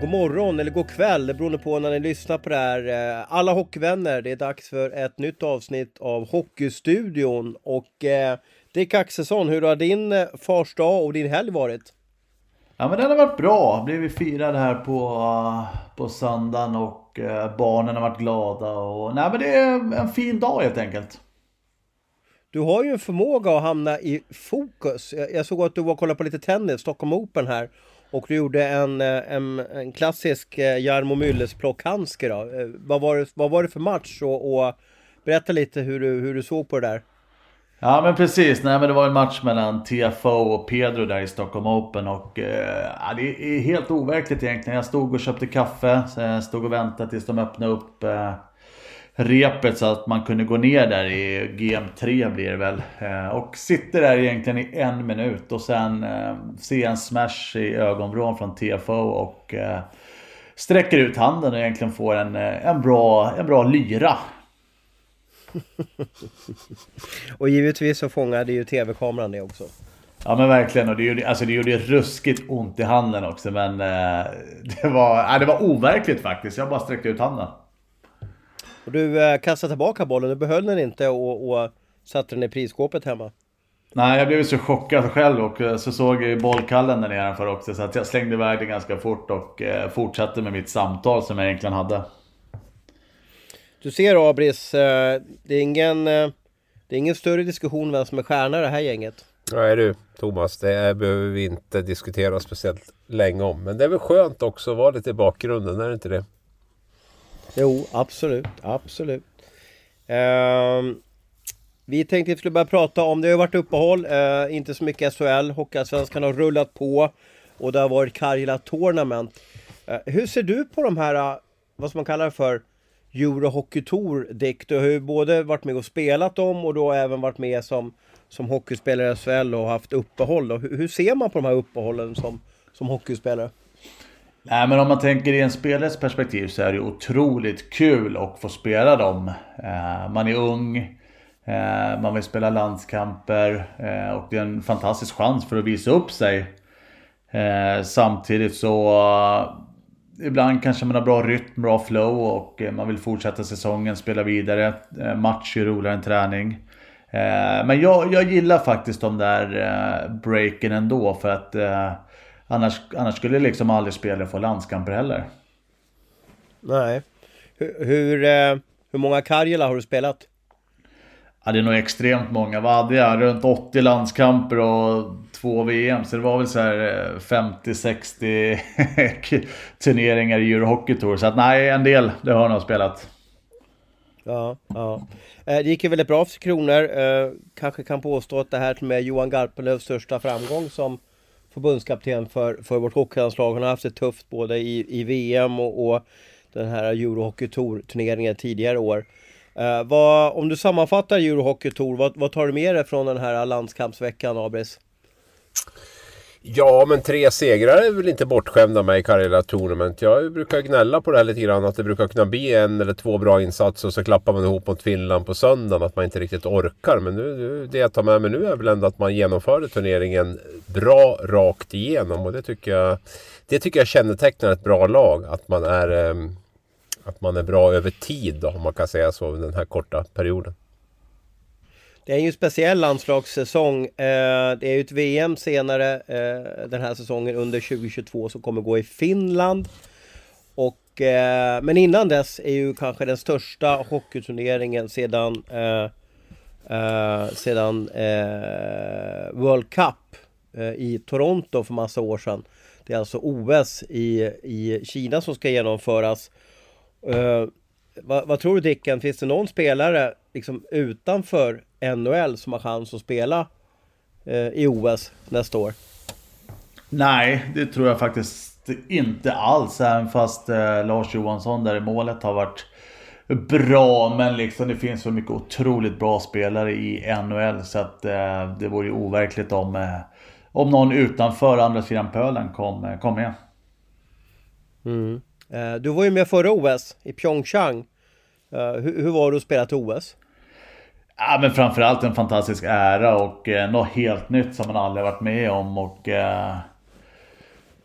god morgon eller god kväll beroende på när ni lyssnar på det här. Eh, alla hockeyvänner, det är dags för ett nytt avsnitt av Hockeystudion och eh, Dick Axelsson, hur har din eh, fars dag och din helg varit? Ja men den har varit bra. Blev firade här på, på söndagen och barnen har varit glada och nej men det är en fin dag helt enkelt. Du har ju en förmåga att hamna i fokus. Jag såg att du var och kollade på lite tennis, Stockholm Open här. Och du gjorde en, eh, en, en klassisk eh, Jarmo Myllys plockhandske då. Eh, vad var, det, vad var det för match? Och, och, berätta lite hur du, hur du såg på det där. Ja men precis, nej men det var en match mellan TFO och Pedro där i Stockholm Open och eh, det är helt overkligt egentligen. Jag stod och köpte kaffe, stod och väntade tills de öppnade upp eh, repet så att man kunde gå ner där i GM3 blir det väl. Eh, och sitter där egentligen i en minut och sen eh, ser en smash i ögonvrån från TFO och eh, sträcker ut handen och egentligen får en, en, bra, en bra lyra. och givetvis så fångade ju tv-kameran det också. Ja men verkligen och det gjorde, alltså det gjorde ruskigt ont i handen också men det, var, det var overkligt faktiskt. Jag bara sträckte ut handen. Och du eh, kastade tillbaka bollen, du behöll den inte och, och satte den i prisskåpet hemma. Nej, jag blev så chockad själv och eh, så såg jag bollkallen där nedanför också. Så att jag slängde iväg den ganska fort och eh, fortsatte med mitt samtal som jag egentligen hade. Du ser Abris, eh, det är ingen, det är ingen större diskussion vem som är stjärna i det här gänget. Nej du Thomas, det behöver vi inte diskutera speciellt länge om. Men det är väl skönt också att vara lite i bakgrunden, är det inte det? Jo, absolut, absolut. Uh, vi tänkte att vi skulle börja prata om, det har ju varit uppehåll, uh, inte så mycket SHL, Hockeyallsvenskan har rullat på och det har varit Karjala Tournament. Uh, hur ser du på de här, uh, vad ska man kalla det för, Euro Hockey Tour Dick? Du har ju både varit med och spelat dem och då även varit med som, som hockeyspelare i SHL och haft uppehåll. Hur, hur ser man på de här uppehållen som, som hockeyspelare? Nej men om man tänker i en spelares perspektiv så är det otroligt kul att få spela dem. Eh, man är ung, eh, man vill spela landskamper eh, och det är en fantastisk chans för att visa upp sig. Samtidigt så Ibland kanske man har bra rytm, bra flow och man vill fortsätta säsongen, spela vidare. Match är roligare än träning. Men jag, jag gillar faktiskt de där breaken ändå för att Annars, annars skulle liksom aldrig spelare få landskamper heller. Nej. Hur, hur, eh, hur många Karjala har du spelat? Ja, det är nog extremt många. Vad hade jag? Runt 80 landskamper och två VM. Så det var väl så här 50-60 eh, turneringar i Eurohockey Tour. Så att nej, en del. Det har jag nog spelat. Ja, ja. Eh, det gick ju väldigt bra för Kronor. Kanske kan påstå att det här med Johan Garpenlövs största framgång som förbundskapten för, för vårt hockeylandslag. Han har haft det tufft både i, i VM och, och den här Eurohockey Tour turneringen tidigare år. Eh, vad, om du sammanfattar Eurohockey Tour, vad, vad tar du med dig från den här landskampsveckan, Abris? Ja, men tre segrar är väl inte bortskämda med i Karjala Tournament. Jag brukar gnälla på det här lite grann att det brukar kunna bli en eller två bra insatser och så klappar man ihop mot Finland på söndagen. Att man inte riktigt orkar. Men nu, det jag tar med mig nu är väl ändå att man genomförde turneringen bra rakt igenom. Och det tycker jag, det tycker jag kännetecknar ett bra lag. Att man är, ehm, att man är bra över tid då, om man kan säga så, den här korta perioden. Det är ju en speciell landslagssäsong. Eh, det är ju ett VM senare eh, den här säsongen under 2022 som kommer gå i Finland. Och eh, men innan dess är ju kanske den största hockeyturneringen sedan eh, eh, sedan eh, World Cup i Toronto för massa år sedan. Det är alltså OS i, i Kina som ska genomföras. Vad, vad, tror du Dicken, finns det någon spelare liksom utanför NHL som har chans att spela i OS nästa år? Nej, det tror jag faktiskt inte alls. Även fast eh, Lars Johansson där i målet har varit bra. Men liksom det finns så mycket otroligt bra spelare i NHL. Så att eh, det vore ju overkligt om, eh, om någon utanför andra sidan pölen kom, eh, kom med. Mm. Eh, du var ju med förra OS i Pyeongchang. Eh, hur, hur var det att spela till OS? Ja, men framförallt en fantastisk ära och eh, något helt nytt som man aldrig varit med om. Och, eh,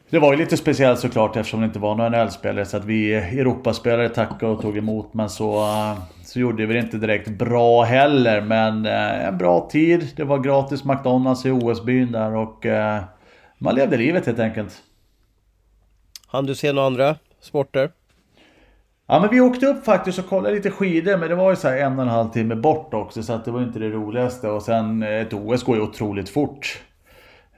det var ju lite speciellt såklart eftersom det inte var några NHL-spelare så att vi Europaspelare tackade och tog emot men så, eh, så gjorde vi det inte direkt bra heller men eh, en bra tid. Det var gratis McDonalds i OS-byn där och eh, man levde livet helt enkelt. Han du se några andra sporter? Ja men vi åkte upp faktiskt och kollade lite skidor men det var ju så en och en halv timme bort också så att det var inte det roligaste och sen ett OS går ju otroligt fort.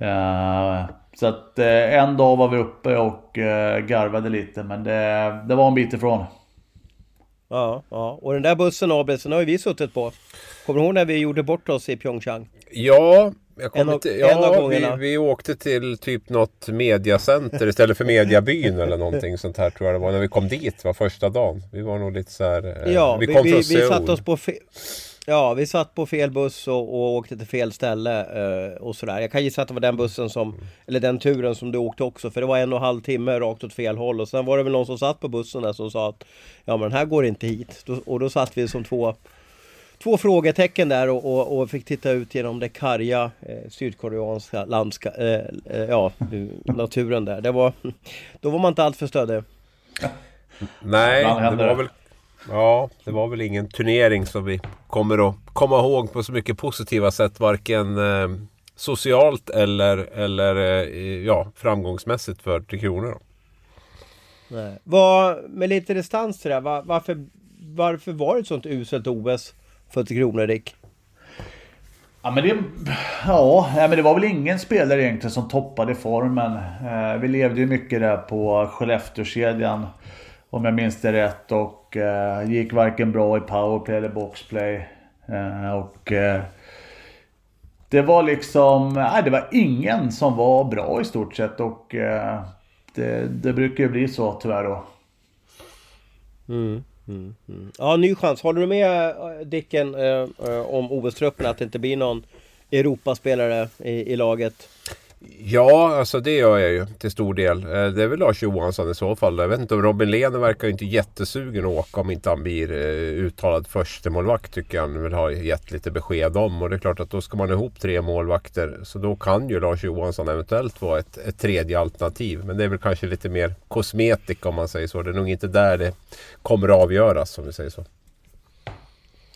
Uh, så att eh, en dag var vi uppe och eh, garvade lite men det, det var en bit ifrån. Ja, ja, och den där bussen Abel, den har ju vi suttit på. Kommer du ihåg när vi gjorde bort oss i Pyeongchang? Ja, en, till, ja vi, vi åkte till typ något mediacenter istället för mediabyn eller någonting sånt här tror jag det var. När vi kom dit var första dagen. Vi var nog lite så här, eh, Ja, vi, kom vi, från vi, vi satte oss på. Ja, vi satt på fel buss och, och åkte till fel ställe eh, och sådär. Jag kan gissa att det var den bussen som, eller den turen som du åkte också. För det var en och en halv timme rakt åt fel håll. Och sen var det väl någon som satt på bussen där som sa att Ja men den här går inte hit. Och då satt vi som två Två frågetecken där och, och, och fick titta ut genom det karga eh, sydkoreanska landska, eh, eh, ja, naturen där. Det var, då var man inte alltför stöddig. Nej, det var väl Ja, det var väl ingen turnering som vi kommer att komma ihåg på så mycket positiva sätt. Varken eh, socialt eller, eller eh, ja, framgångsmässigt för Tre Kronor. Nej. Var, med lite distans till det, var, varför, varför var det ett sånt uselt OS för Tre Kronor, Rick? Ja men, det, ja, men det var väl ingen spelare egentligen som toppade formen. Eh, vi levde ju mycket där på Skellefteåkedjan. Om jag minns det rätt. Och eh, gick varken bra i powerplay eller boxplay. Eh, och eh, det var liksom, nej det var ingen som var bra i stort sett och eh, det, det, brukar ju bli så tyvärr då. Mm, mm, mm. Ja, ny chans. Håller du med eh, Dicken eh, eh, om OS-truppen, att det inte blir någon Europaspelare i, i laget? Ja, alltså det gör jag ju till stor del. Eh, det är väl Lars Johansson i så fall. Jag vet inte, Robin Lehner verkar ju inte jättesugen att åka om inte han blir eh, uttalad förstemålvakt tycker jag han vill ha gett lite besked om. Och det är klart att då ska man ihop tre målvakter. Så då kan ju Lars Johansson eventuellt vara ett, ett tredje alternativ. Men det är väl kanske lite mer kosmetik om man säger så. Det är nog inte där det kommer att avgöras om vi säger så.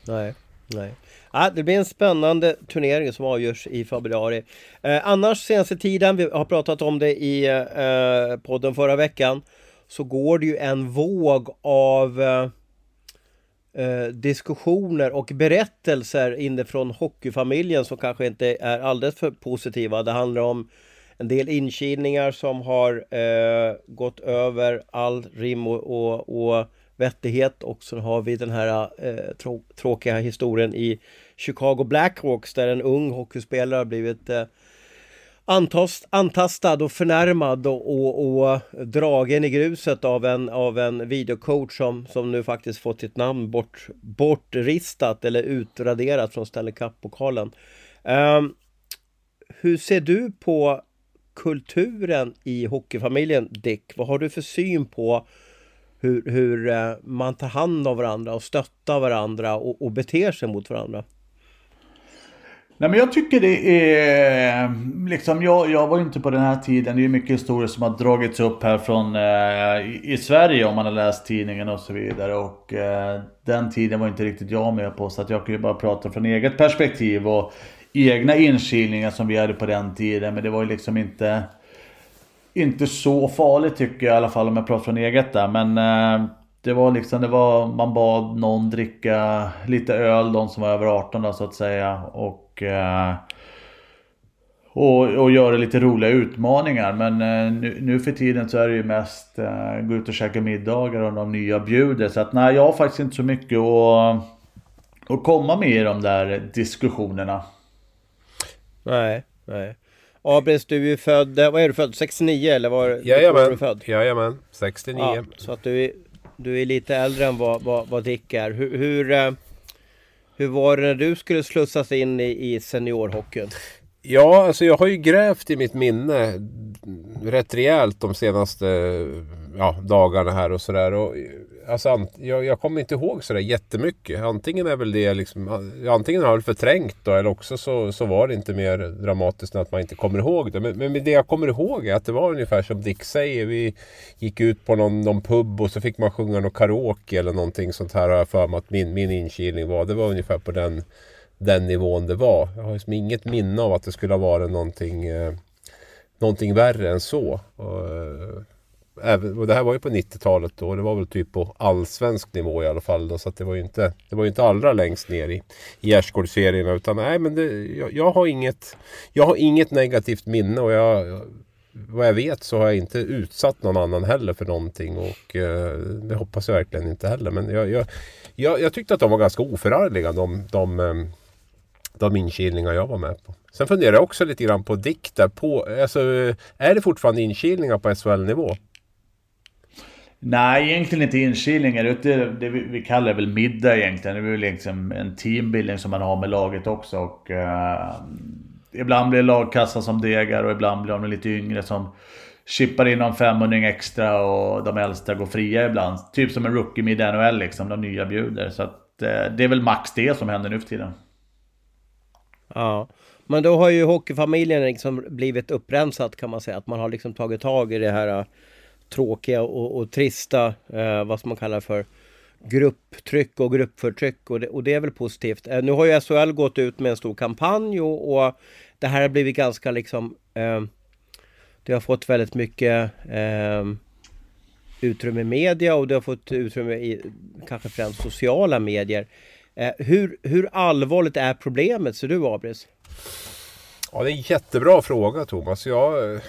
Nej, nej. Ja, det blir en spännande turnering som avgörs i februari. Eh, annars senaste tiden, vi har pratat om det i eh, podden förra veckan, så går det ju en våg av eh, eh diskussioner och berättelser inifrån hockeyfamiljen som kanske inte är alldeles för positiva. Det handlar om en del inkilningar som har eh, gått över all rim och, och, och vettighet och så har vi den här eh, trå tråkiga historien i Chicago Blackhawks där en ung hockeyspelare har blivit eh, antast, antastad och förnärmad och, och, och, dragen i gruset av en, av en videocoach som, som nu faktiskt fått sitt namn bort, bortristat eller utraderat från Stanley Cup-pokalen. Eh, hur ser du på kulturen i hockeyfamiljen Dick? Vad har du för syn på hur, hur eh, man tar hand om varandra och stöttar varandra och, och beter sig mot varandra? Nej men jag tycker det är liksom, jag, jag var inte på den här tiden. Det är mycket historier som har dragits upp här från eh, i, i, Sverige om man har läst tidningen och så vidare. Och eh, den tiden var inte riktigt jag med på så att jag kan ju bara prata från eget perspektiv och egna inkilningar som vi hade på den tiden. Men det var ju liksom inte inte så farligt tycker jag i alla fall om jag pratar från eget där. Men eh, det var liksom, det var, man bad någon dricka lite öl, de som var över 18 då, så att säga. Och, eh, och, och göra lite roliga utmaningar. Men eh, nu, nu, för tiden så är det ju mest eh, gå ut och käka middagar och de nya bjuder. Så att nej, jag har faktiskt inte så mycket att, att komma med i de där diskussionerna. Nej, nej. Abris, du är född, vad är du född? 69 eller var, Jajamän, var du född? Jajamän, 69. Ja, så att du är, du är lite äldre än vad, vad, vad Dick är. Hur, hur, eh, hur var det när du skulle slussas in i, i seniorhockeyn? Ja, alltså jag har ju grävt i mitt minne rätt rejält de senaste ja, dagarna här och sådär. Alltså, jag, jag kommer inte ihåg sådär jättemycket. Antingen är väl det liksom, antingen har jag förträngt då eller också så, så var det inte mer dramatiskt än att man inte kommer ihåg det. Men, men det jag kommer ihåg är att det var ungefär som Dick säger. Vi gick ut på någon, någon pub och så fick man sjunga någon karaoke eller någonting sånt här har jag för mig att min, min inkilning var. Det var ungefär på den den nivån det var. Jag har liksom inget minne av att det skulle ha varit någonting, eh, någonting värre än så. Och, eh, även, och det här var ju på 90-talet då. Det var väl typ på allsvensk nivå i alla fall. Då, så det var ju inte, det var inte allra längst ner i, i Gärdsgårdsserierna. Utan nej, men det, jag, jag, har inget, jag har inget negativt minne. Och jag, vad jag vet så har jag inte utsatt någon annan heller för någonting. Och eh, det hoppas jag verkligen inte heller. Men jag, jag, jag, jag tyckte att de var ganska oförargliga. De, de, eh, de inkilningar jag var med på. Sen funderar jag också lite grann på dikter. På, alltså, är det fortfarande inkilningar på SHL-nivå? Nej, egentligen inte inkilningar. Det, det, vi, vi kallar det väl middag egentligen. Det är väl liksom en teambuilding som man har med laget också. Och, eh, ibland blir det som degar och ibland blir de lite yngre som chippar in någon 500 extra och de äldsta går fria ibland. Typ som en rookie-middag i NHL liksom, de nya bjuder. Så att, eh, det är väl max det som händer nu för tiden. Ja, men då har ju hockeyfamiljen liksom blivit upprensat kan man säga. Att man har liksom tagit tag i det här eh, tråkiga och, och trista, eh, vad ska man kalla för, grupptryck och gruppförtryck och det, och det är väl positivt. Eh, nu har ju SHL gått ut med en stor kampanj och, och det här har blivit ganska liksom eh, Det har fått väldigt mycket eh, utrymme i media och det har fått utrymme i kanske främst sociala medier. Eh, hur, hur allvarligt är problemet, ser du Abris? Ja, det är en jättebra fråga Thomas. Jag, eh,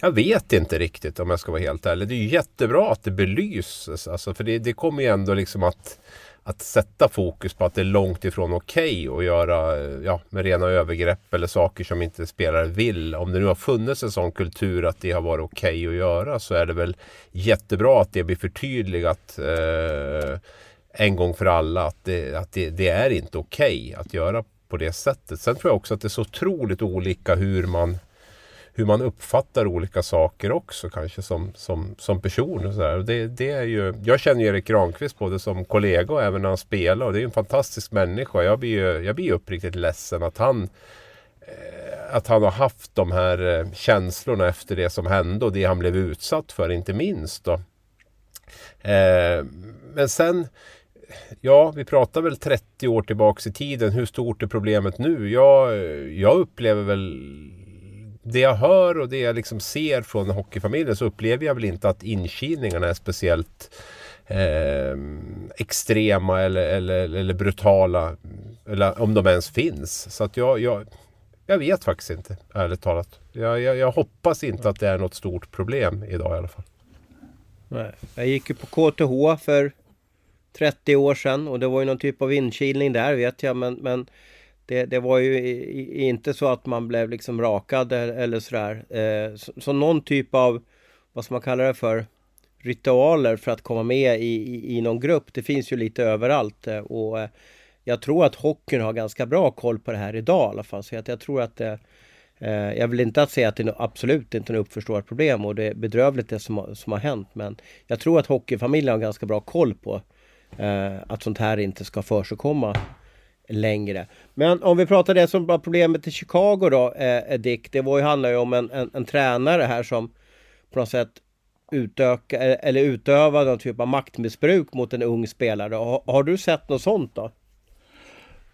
jag vet inte riktigt om jag ska vara helt ärlig. Det är jättebra att det belyses. Alltså, för det, det kommer ju ändå liksom att, att sätta fokus på att det är långt ifrån okej okay att göra ja, med rena övergrepp eller saker som inte spelare vill. Om det nu har funnits en sån kultur att det har varit okej okay att göra så är det väl jättebra att det blir förtydligat. Eh, en gång för alla att det, att det, det är inte okej okay att göra på det sättet. Sen tror jag också att det är så otroligt olika hur man hur man uppfattar olika saker också kanske som, som, som person. Och så där. Det, det är ju, jag känner ju Erik Granqvist både som kollega och även när han spelar. Och det är en fantastisk människa. Jag blir ju jag blir uppriktigt ledsen att han eh, att han har haft de här eh, känslorna efter det som hände och det han blev utsatt för inte minst. Då. Eh, men sen ja, vi pratar väl 30 år tillbaks i tiden. Hur stort är problemet nu? Jag, eh, jag upplever väl det jag hör och det jag liksom ser från hockeyfamiljen så upplever jag väl inte att inkilningarna är speciellt eh, extrema eller, eller, eller, brutala. Eller om de ens finns. Så att jag, jag, jag vet faktiskt inte, ärligt talat. Jag, jag, jag hoppas inte att det är något stort problem idag i alla fall. Nej. Jag gick ju på KTH för 30 år sedan och det var ju någon typ av inkilning där vet jag men, men det, det var ju inte så att man blev liksom rakad eller sådär. Eh, så, så någon typ av, vad ska man kalla det för, ritualer för att komma med i, i, i någon grupp. Det finns ju lite överallt eh, och eh, jag tror att hockeyn har ganska bra koll på det här idag i alla fall. Så att jag tror att det, jag vill inte att säga att det är absolut inte är något uppförstorat problem och det är bedrövligt det som, som har hänt. Men jag tror att hockeyfamiljen har ganska bra koll på eh, att sånt här inte ska försigkomma längre. Men om vi pratar det som var problemet i Chicago då, eh, eh, Dick. Det var ju, handlar ju om en, en, en tränare här som på något sätt utöka, eh, eller utöva någon typ av maktmissbruk mot en ung spelare. Har, har du sett något sånt då?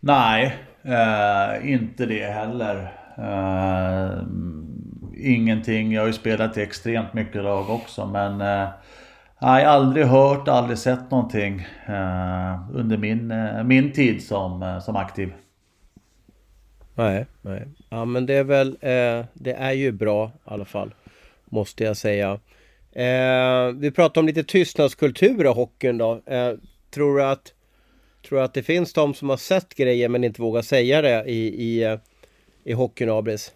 Nej, eh, inte det heller. Eh, ingenting. Jag har ju spelat i extremt mycket lag också men eh, Nej, aldrig hört, aldrig sett någonting eh, under min, eh, min tid som, eh, som aktiv. Nej, nej. Ja men det är väl, eh, det är ju bra i alla fall. Måste jag säga. Eh, vi pratar om lite tystnadskultur i hockeyn då. Eh, tror, du att, tror du att det finns de som har sett grejer men inte vågar säga det i, i, eh, i hockeyn, Abris?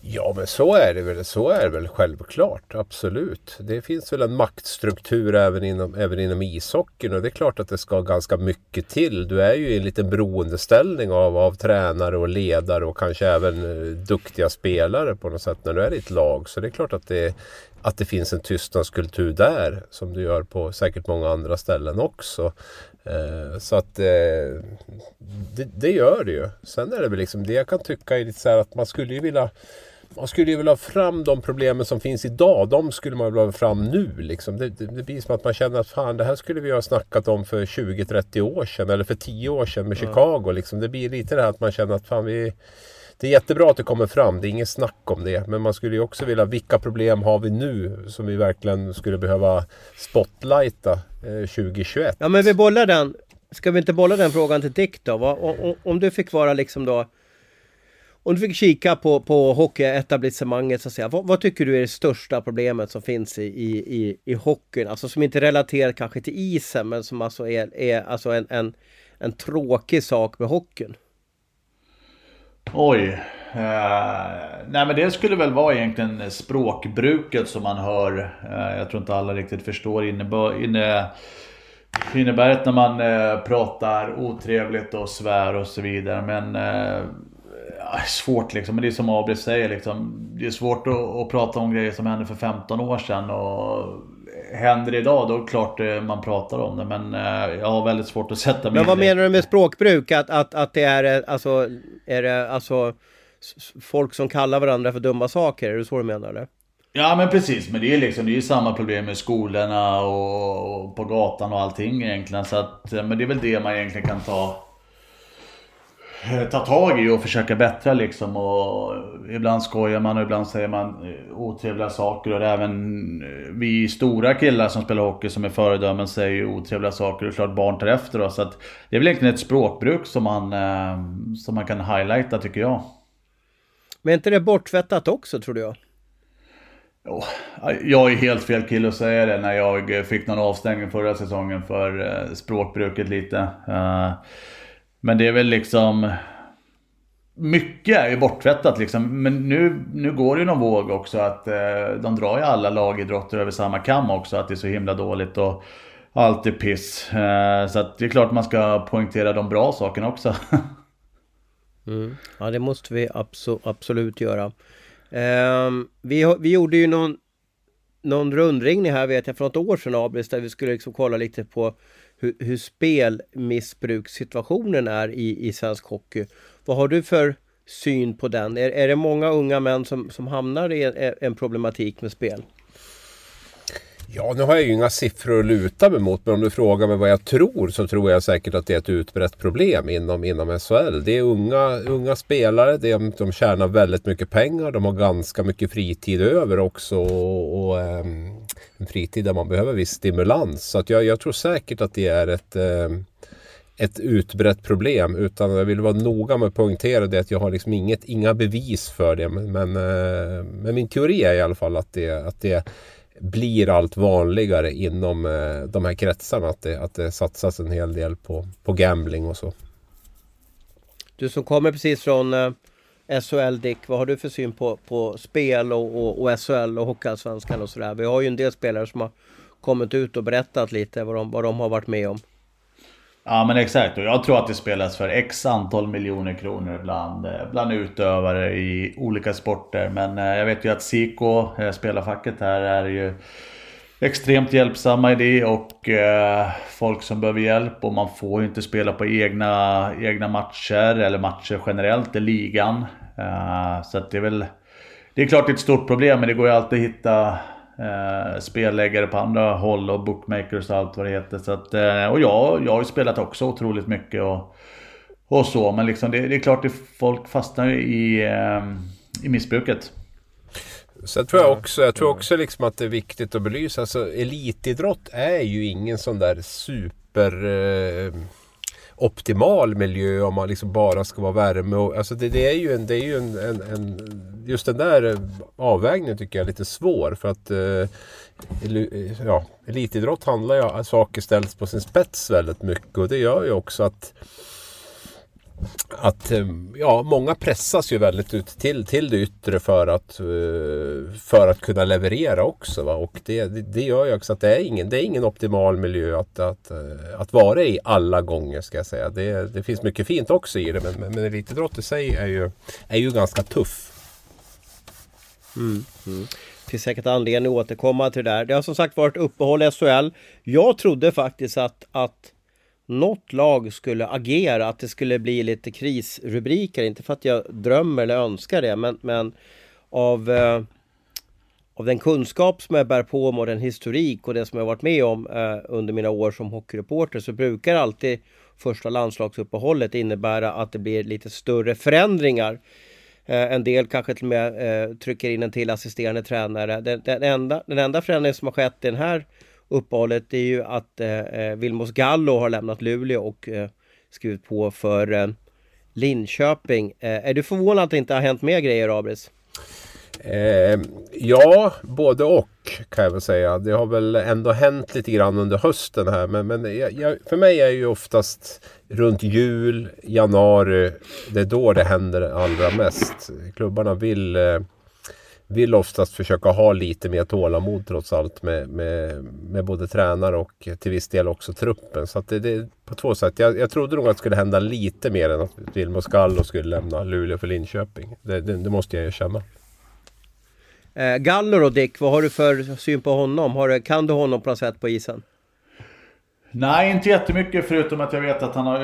Ja men så är det väl. Så är det väl självklart. Absolut. Det finns väl en maktstruktur även inom, även inom ishockeyn och det är klart att det ska ganska mycket till. Du är ju i en liten beroendeställning av, av tränare och ledare och kanske även eh, duktiga spelare på något sätt när du är i ett lag. Så det är klart att det, att det finns en tystnadskultur där som du gör på säkert många andra ställen också. Eh, så att eh, det, det, gör det ju. Sen är det väl liksom det jag kan tycka är lite så här att man skulle ju vilja man skulle ju vilja ha fram de problemen som finns idag. De skulle man vilja ha fram nu. Liksom. Det, det, det blir som att man känner att fan det här skulle vi ha snackat om för 20-30 år sedan. Eller för 10 år sedan med Chicago. Liksom. Det blir lite det här att man känner att fan vi... Det är jättebra att det kommer fram, det är inget snack om det. Men man skulle ju också vilja, vilka problem har vi nu som vi verkligen skulle behöva spotlighta eh, 2021? Ja men vi bollar den. Ska vi inte bolla den frågan till Dick då? Om, om du fick vara liksom då om du fick kika på, på hockeyetablissemanget så att säga. Vad, vad, tycker du är det största problemet som finns i, i, i hockeyn? Alltså som inte relaterar kanske till isen men som alltså är, är alltså en, en, en tråkig sak med hockeyn. Oj. Uh, nej men det skulle väl vara egentligen språkbruket som man hör. Uh, jag tror inte alla riktigt förstår innebär, inne, när man uh, pratar otrevligt och svär och så vidare. Men svårt liksom, men det är som Abel säger liksom. Det är svårt att, att, prata om grejer som hände för 15 år sedan och händer det idag då är det klart eh, man pratar om det. Men eh, jag har väldigt svårt att sätta mig Men vad menar du med språkbruk? Att, att, att det är eh, alltså, är det alltså folk som kallar varandra för dumma saker? Är det så du menar eller? Ja men precis, men det är liksom det är samma problem med skolorna och, och på gatan och allting egentligen. Så att, men det är väl det man egentligen kan ta ta tag i och försöka bättra liksom. Och ibland skojar man och ibland säger man eh, otrevliga saker. Och även eh, vi stora killar som spelar hockey som är föredömen säger otrevliga saker. Och klart barn tar efter oss. Så att det är väl egentligen ett språkbruk som man, som man kan highlighta tycker jag. Men är inte det bortvättat också tror du? Oh, jag är helt fel kille att säga det när jag fick någon avstängning förra säsongen för språkbruket lite. Men det är väl liksom... Mycket är ju borttvättat liksom. Men nu, nu går det ju någon våg också att eh, de drar ju alla lagidrotter över samma kam också. Att det är så himla dåligt och allt är piss. Eh, så att det är klart man ska poängtera de bra sakerna också. mm. Ja det måste vi abso absolut göra. Eh, vi, vi gjorde ju någon, någon rundringning här vet jag för något år sedan Abris där vi skulle liksom kolla lite på hur, hur spelmissbrukssituationen är i, i svensk hockey. Vad har du för syn på den? Är, är det många unga män som, som hamnar i en, en problematik med spel? Ja, nu har jag ju inga siffror att luta mig mot, men om du frågar mig vad jag tror så tror jag säkert att det är ett utbrett problem inom, inom SHL. Det är unga, unga spelare, det är, de tjänar väldigt mycket pengar, de har ganska mycket fritid över också och, och ähm, en fritid där man behöver viss stimulans. Så att jag, jag tror säkert att det är ett eh, ett utbrett problem utan jag vill vara noga med att poängtera det att jag har liksom inget, inga bevis för det. Men, men, eh, men min teori är i alla fall att det, att det blir allt vanligare inom eh, de här kretsarna. Att det, att det satsas en hel del på, på gambling och så. Du som kommer precis från eh, SHL Dick, vad har du för syn på, på spel och, och, och SHL och Hockeyallsvenskan och sådär? Vi har ju en del spelare som har kommit ut och berättat lite vad de, vad de har varit med om. Ja men exakt och jag tror att det spelas för x antal miljoner kronor bland, bland utövare i olika sporter. Men eh, jag vet ju att Siko, eh, spelarfacket här, är ju extremt hjälpsamma i det och eh, folk som behöver hjälp och man får ju inte spela på egna, egna matcher eller matcher generellt i ligan. Eh, så att det är väl... Det är klart det är ett stort problem men det går ju alltid att hitta eh, spelläggare på andra håll och bookmakers och allt vad det heter. Så att, eh, och jag, jag har ju spelat också otroligt mycket och, och så. Men liksom det, det är klart att folk fastnar i, eh, i missbruket. Sen tror jag också, jag tror också liksom att det är viktigt att belysa. Alltså, elitidrott är ju ingen sån där super eh, optimal miljö om man liksom bara ska vara värme. Och, alltså det, det är ju, en, det är ju en, en, en, Just den där avvägningen tycker jag är lite svår. För att eh, ja, elitidrott handlar ju om att saker ställs på sin spets väldigt mycket. Och det gör ju också att att eh, ja, många pressas ju väldigt ut till, till det yttre för att, eh, för att kunna leverera också. Va? Och det, det gör ju också att det är ingen, det är ingen optimal miljö att, att, eh, att vara i alla gånger ska jag säga. Det, det finns mycket fint också i det men, men, men elitidrott i sig är ju, är ju ganska tuff. Mm, mm. Det finns säkert anledning att återkomma till det där. Det har som sagt varit uppehåll i SHL. Jag trodde faktiskt att, att något lag skulle agera, att det skulle bli lite krisrubriker. Inte för att jag drömmer eller önskar det, men, men av, eh, av den kunskap som jag bär på mig och den historik och det som jag varit med om eh, under mina år som hockeyreporter så brukar alltid första landslagsuppehållet innebära att det blir lite större förändringar. Eh, en del kanske till och med eh, trycker in en till assisterande tränare. Den, den, enda, den enda förändring som har skett i den här uppehållet är ju att eh, eh, Vilmos Gallo har lämnat Luleå och eh, skrivit på för eh, Linköping. Eh, är du förvånad att det inte har hänt mer grejer Abris? Eh, ja, både och kan jag väl säga. Det har väl ändå hänt lite grann under hösten här. Men, men jag, för mig är ju oftast runt jul, januari, det är då det händer allra mest. Klubbarna vill eh, vill oftast försöka ha lite mer tålamod trots allt med, med, med både tränare och till viss del också truppen. Så att det, det är på två sätt. Jag, jag trodde nog att det skulle hända lite mer än att Vilmos Gallo skulle lämna Luleå för Linköping. Det, det, det måste jag erkänna. Eh, Gallo då Dick, vad har du för syn på honom? Har du, kan du honom på något sätt på isen? Nej, inte jättemycket förutom att jag vet att han har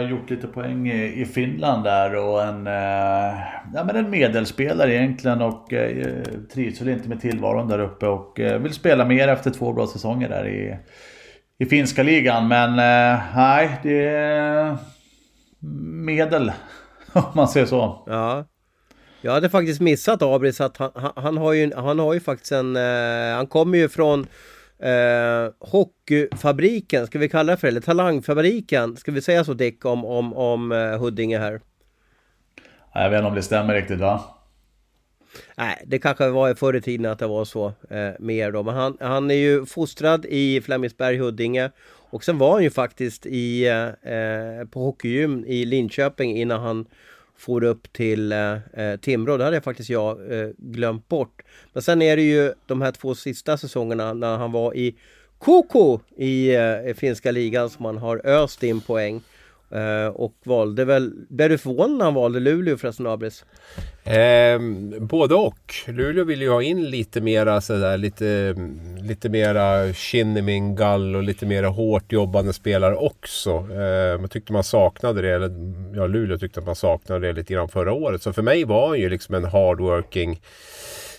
eh, gjort lite poäng i, Finland där och en, eh, ja, men en medelspelare egentligen och eh, trivs väl inte med tillvaron där uppe och vill spela mer efter två bra säsonger där i, i finska ligan. Men nej, det är medel om man säger så. Ja. Jag hade faktiskt missat Abris att han, han, han, har ju, han har ju faktiskt en... han kommer ju från eh, Hockeyfabriken, ska vi kalla det för eller Talangfabriken, ska vi säga så Dick om, om, om eh, Huddinge här? Jag vet inte om det stämmer riktigt va? Nej, det kanske var förr i tiden att det var så eh, mer då. Men han, han är ju fostrad i Flemingsberg, Huddinge. Och sen var han ju faktiskt i, eh, på hockeygym i Linköping innan han for upp till eh, eh, Timrå. Det hade jag faktiskt jag eh, glömt bort. Men sen är det ju de här två sista säsongerna när han var i koko i eh, finska ligan som han har öst in poäng. Eh, och valde väl, blev du förvånad när han valde Luleå förresten Abris? Eh, både och. Luleå vill ju ha in lite mera sådär lite, lite mera Kinnimin, och lite mera hårt jobbande spelare också. Eh, man tyckte man saknade det, eller ja Luleå tyckte att man saknade det lite grann förra året. Så för mig var han ju liksom en hardworking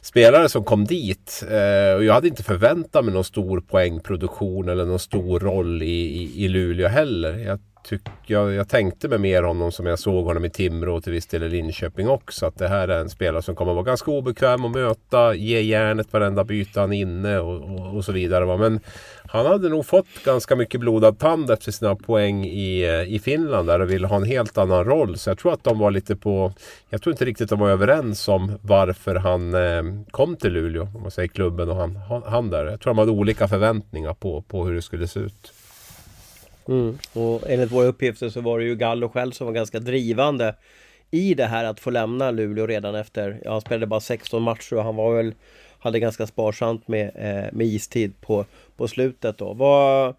spelare som kom dit. Eh, och jag hade inte förväntat mig någon stor poängproduktion eller någon stor roll i, i, i Luleå heller. Jag tyck, jag, jag tänkte mig mer honom som jag såg honom i Timrå och till viss del i Linköping också. Att det här är en spelare som kommer att vara ganska obekväm att möta, ge järnet varenda byte han är inne och, och, och, så vidare. Men han hade nog fått ganska mycket blodad tand efter sina poäng i, eh, i Finland där och ville ha en helt annan roll. Så jag tror att de var lite på... Jag tror inte riktigt de var överens om varför han eh, kom till Luleå. Om man säger klubben och han, han, han där. Jag tror de hade olika förväntningar på, på hur det skulle se ut. Mm. Och enligt våra uppgifter så var det ju Gallo själv som var ganska drivande i det här att få lämna Luleå redan efter, ja, han spelade bara 16 matcher och han var väl, hade ganska sparsamt med, eh, med istid på, på slutet då. Vad,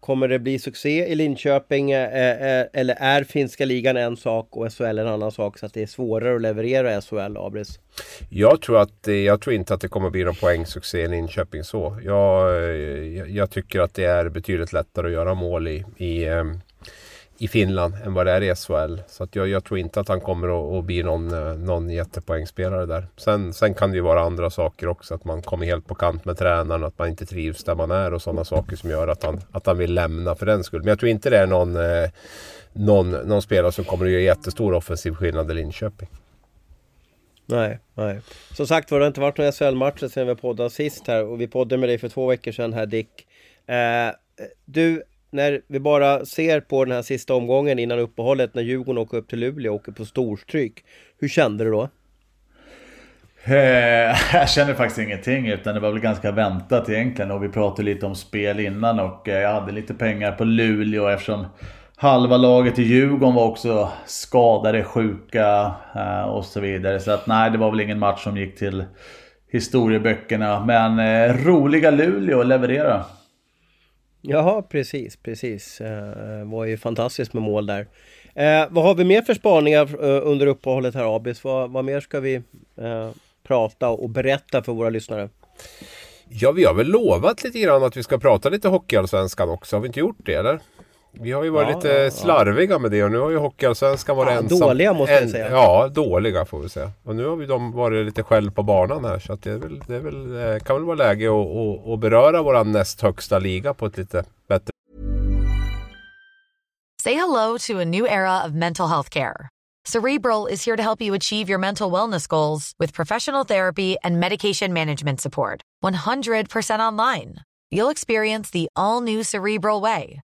Kommer det bli succé i Linköping eh, eh, eller är finska ligan en sak och SHL en annan sak så att det är svårare att leverera SHL, Abris? Jag tror, att, jag tror inte att det kommer bli någon poängsuccé i Linköping så. Jag, jag, jag, tycker att det är betydligt lättare att göra mål i, i eh, i Finland än vad det är i SHL. Så att jag, jag tror inte att han kommer att, att bli någon, eh, någon jättepoängspelare där. Sen, sen kan det ju vara andra saker också. Att man kommer helt på kant med tränaren, att man inte trivs där man är och sådana saker som gör att han, att han vill lämna för den skull. Men jag tror inte det är någon, eh, någon, någon spelare som kommer att göra jättestor offensiv skillnad i Linköping. Nej, nej. Som sagt var, det har inte varit några SHL-matcher sedan vi poddade sist här och vi poddade med dig för två veckor sedan här Dick. Eh, du, när vi bara ser på den här sista omgången innan uppehållet när Djurgården åker upp till Luleå och åker på storstryk. Hur kände du då? Eh, jag kände faktiskt ingenting utan det var väl ganska väntat egentligen och vi pratade lite om spel innan och eh, jag hade lite pengar på Luleå eftersom halva laget i Djurgården var också skadade, sjuka eh, och så vidare. Så att nej, det var väl ingen match som gick till historieböckerna. Men eh, roliga Luleå leverera. Jaha, precis, precis. Eh, eh, var ju fantastiskt med mål där. Eh, vad har vi mer för spaningar eh, under uppehållet här Abis? Vad, vad mer ska vi eh, prata och berätta för våra lyssnare? Ja, vi har väl lovat lite grann att vi ska prata lite Hockeyallsvenskan också. Har vi inte gjort det eller? Vi har ju varit ja, lite ja, slarviga med det och nu har ju Hockeyallsvenskan varit ja, ensam. Dåliga måste jag säga. Ja, dåliga får vi säga. Och nu har vi de varit lite själv på banan här så att det, är väl, det är väl, eh, kan väl vara läge att, att, att beröra våran näst högsta liga på ett lite bättre Say hello to a new era of mental health care. Cerebral is here to help you achieve your mental wellness goals with professional therapy and medication management support. 100% online. You'll experience the all new Cerebral Way,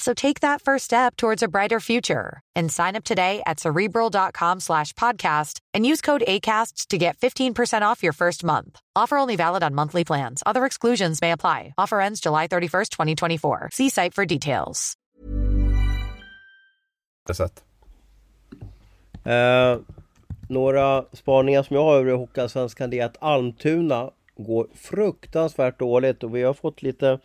So take that first step towards a brighter future and sign up today at cerebral.com slash podcast and use code ACasts to get 15% off your first month. Offer only valid on monthly plans. Other exclusions may apply. Offer ends July 31st, 2024. See site for details. Uh, några spaningar som jag har över Hockeyallsvenskan är att Almtuna går fruktansvärt dåligt och vi har fått lite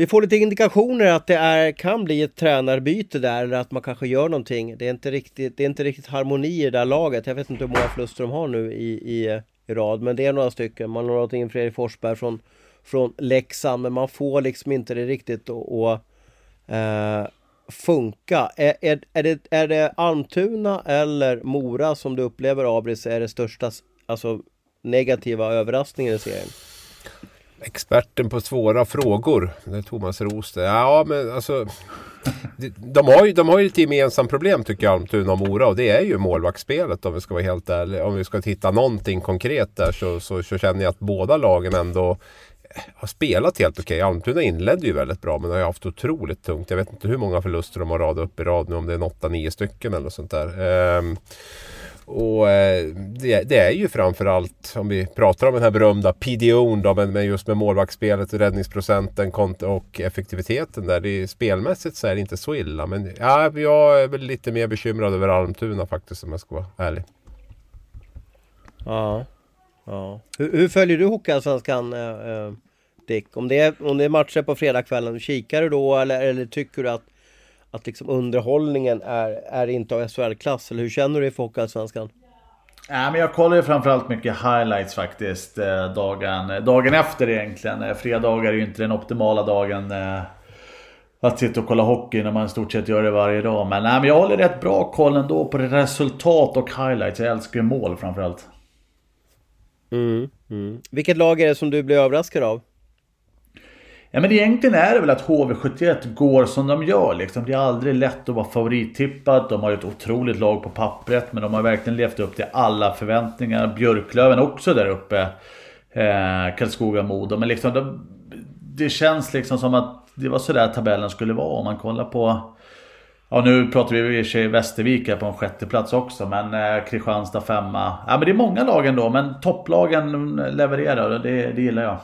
vi får lite indikationer att det är, kan bli ett tränarbyte där eller att man kanske gör någonting. Det är inte riktigt, det är inte riktigt harmoni i det där laget. Jag vet inte hur många förluster de har nu i, i, i rad, men det är några stycken. Man har något in Fredrik Forsberg från, från Leksand, men man får liksom inte det riktigt att eh, funka. Är, är, är, det, är det Almtuna eller Mora som du upplever Abris är det största alltså, negativa överraskningen i serien? Experten på svåra frågor. Det är Thomas Roos Ja men alltså. De har, ju, de har ju ett gemensamt problem tycker jag Almtuna och Mora och det är ju målvaktsspelet om vi ska vara helt ärliga. Om vi ska titta någonting konkret där så, så, så känner jag att båda lagen ändå har spelat helt okej. Okay. Almtuna inledde ju väldigt bra men har ju haft otroligt tungt. Jag vet inte hur många förluster de har radat upp i rad nu om det är 8-9 stycken eller sånt där. Ehm, och eh, det, det, är ju framförallt om vi pratar om den här berömda PDO'n då, men, just med målvaktsspelet, räddningsprocenten och effektiviteten där. Det är, spelmässigt så är det inte så illa. Men ja, jag är väl lite mer bekymrad över Almtuna faktiskt om jag ska vara ärlig. Ja. ja. Hur, hur följer du Hockeyallsvenskan eh, eh, Dick? Om det, är, om det är matcher på fredagskvällen, kikar du då eller, eller tycker du att att liksom underhållningen är, är inte av SHL-klass? Eller hur känner du dig för Hockeyallsvenskan? Ja, men jag kollar ju framförallt mycket highlights faktiskt eh, dagen, dagen efter egentligen. Eh, fredagar är ju inte den optimala dagen eh, att sitta och kolla hockey när man i stort sett gör det varje dag. Men, nej, men jag håller rätt bra koll ändå på resultat och highlights. Jag älskar ju mål framförallt. Mm, mm. Vilket lag är det som du blir överraskad av? Ja men egentligen är det väl att HV71 går som de gör liksom. Det är aldrig lätt att vara favorittippat. De har ju ett otroligt lag på pappret men de har verkligen levt upp till alla förväntningar. Björklöven också där uppe. Eh, Karlskoga, Modo. Men liksom de, det känns liksom som att det var sådär tabellen skulle vara om man kollar på Ja nu pratar vi i och för sig Västervik här på en sjätte plats också men eh, Kristianstad femma. Ja men det är många lag ändå men topplagen levererar och det, det gillar jag.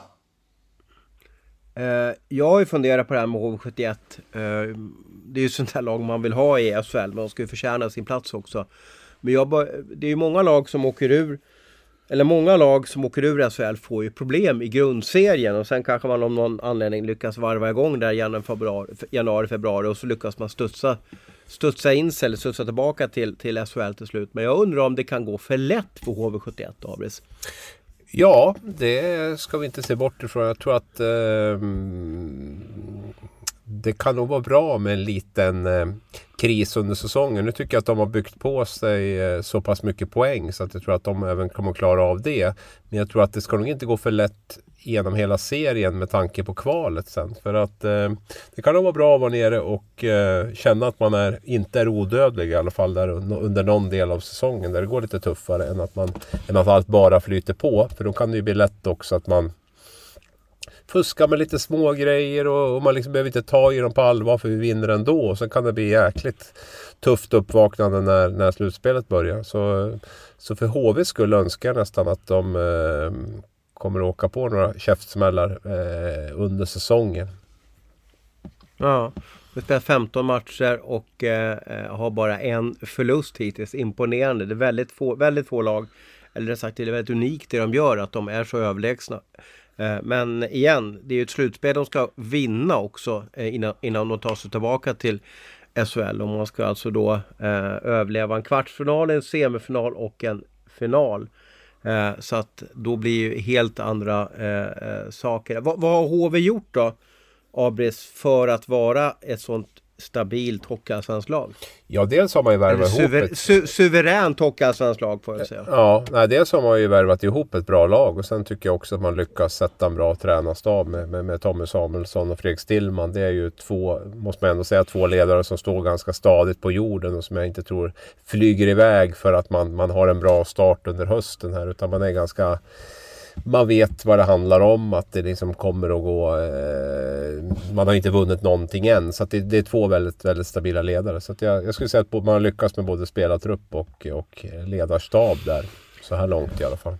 Eh, jag har ju funderat på det här med HV71. Eh, det är ju sånt här lag man vill ha i SHL. Men de ska ju förtjäna sin plats också. Men jag bara, det är ju många lag som åker ur eller många lag som åker ur SHL får ju problem i grundserien och sen kanske man av någon anledning lyckas varva igång där januari, februari, januari, februari och så lyckas man studsa, studsa in sig eller studsa tillbaka till, till SHL till slut. Men jag undrar om det kan gå för lätt för HV71 Abris? Ja, det ska vi inte se bort ifrån. Jag tror att eh, det kan nog vara bra med en liten eh, kris under säsongen. Nu tycker jag att de har byggt på sig eh, så pass mycket poäng så att jag tror att de även kommer att klara av det. Men jag tror att det ska nog inte gå för lätt genom hela serien med tanke på kvalet sen. För att eh, det kan nog vara bra att vara nere och eh, känna att man är, inte är odödlig i alla fall där under någon del av säsongen där det går lite tuffare än att, man, än att allt bara flyter på. För då kan det ju bli lätt också att man Fuska med lite små grejer och, och man liksom behöver inte ta i dem på allvar för vi vinner ändå. Och sen kan det bli jäkligt tufft uppvaknande när, när slutspelet börjar. Så, så för HV skulle önska nästan att de eh, kommer att åka på några käftsmällar eh, under säsongen. Ja, vi spelar 15 matcher och eh, eh, har bara en förlust hittills. Imponerande. Det är väldigt få, väldigt få lag, eller rätt sagt det är väldigt unikt det de gör, att de är så överlägsna. Eh, men igen, det är ju ett slutspel de ska vinna också eh, innan, innan de tar sig tillbaka till SHL. Och man ska alltså då eh, överleva en kvartsfinal, en semifinal och en final. Eh, så att då blir ju helt andra eh, eh saker. Va, vad har HV gjort då? Abris för att vara ett sånt stabilt hockeyallsvenskt lag? Ja, dels har man ju värvat suver ihop ett... Su suveränt hockeyallsvenskt lag får jag säga. Ja, nej, dels har man ju värvat ihop ett bra lag och sen tycker jag också att man lyckas sätta en bra tränarstab med, med, med Tommy Samuelsson och Fredrik Stillman. Det är ju två, måste man ändå säga, två ledare som står ganska stadigt på jorden och som jag inte tror flyger iväg för att man, man har en bra start under hösten här utan man är ganska man vet vad det handlar om, att det liksom kommer att gå... Eh, man har inte vunnit någonting än. Så det, det, är två väldigt, väldigt stabila ledare. Så jag, jag, skulle säga att man har lyckats med både spelartrupp och, och ledarstab där. Så här långt i alla fall.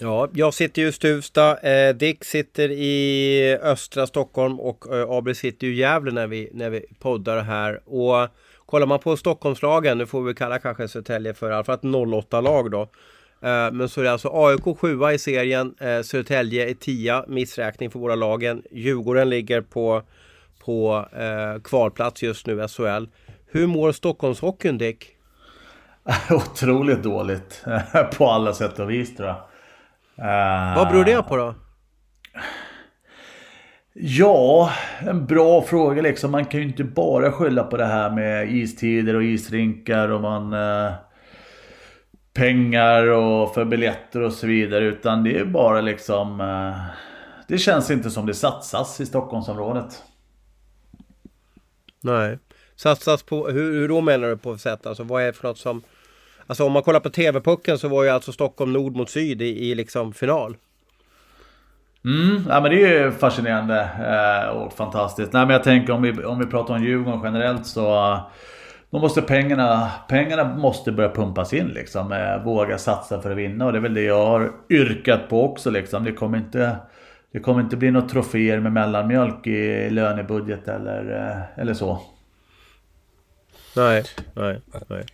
Ja, jag sitter ju i Stuvsta, eh, Dick sitter i östra Stockholm och eh, Abel sitter ju i Gävle när vi, när vi poddar här. Och kollar man på Stockholmslagen, nu får vi kalla kanske Södertälje för i alla fall ett 08-lag då. Eh, men så är det alltså AIK 7 i serien, eh, Södertälje är 10 missräkning för våra lagen. Djurgården ligger på, på eh, kvalplats just nu, SHL. Hur mår Stockholmshockeyn Dick? Otroligt dåligt på alla sätt och vis tror jag. Vad beror det på då? Ja, en bra fråga liksom. Man kan ju inte bara skylla på det här med istider och isrinkar och man... Pengar och för biljetter och så vidare. Utan det är bara liksom... Eh, det känns inte som det satsas i Stockholmsområdet. Nej. Satsas på, hur, hur då menar du på sätt? Alltså vad är det för något som... Alltså om man kollar på TV-pucken så var ju alltså Stockholm nord mot syd i, i liksom final. Mm, ja, men det är ju fascinerande eh, och fantastiskt. Nej, men jag tänker om vi, om vi pratar om Djurgården generellt så då måste pengarna, pengarna måste börja pumpas in liksom. Eh, våga satsa för att vinna och det är väl det jag har yrkat på också liksom. Det kommer inte, det kommer inte bli några troféer med mellanmjölk i lönebudget eller, eh, eller så. Nej, nej, nej.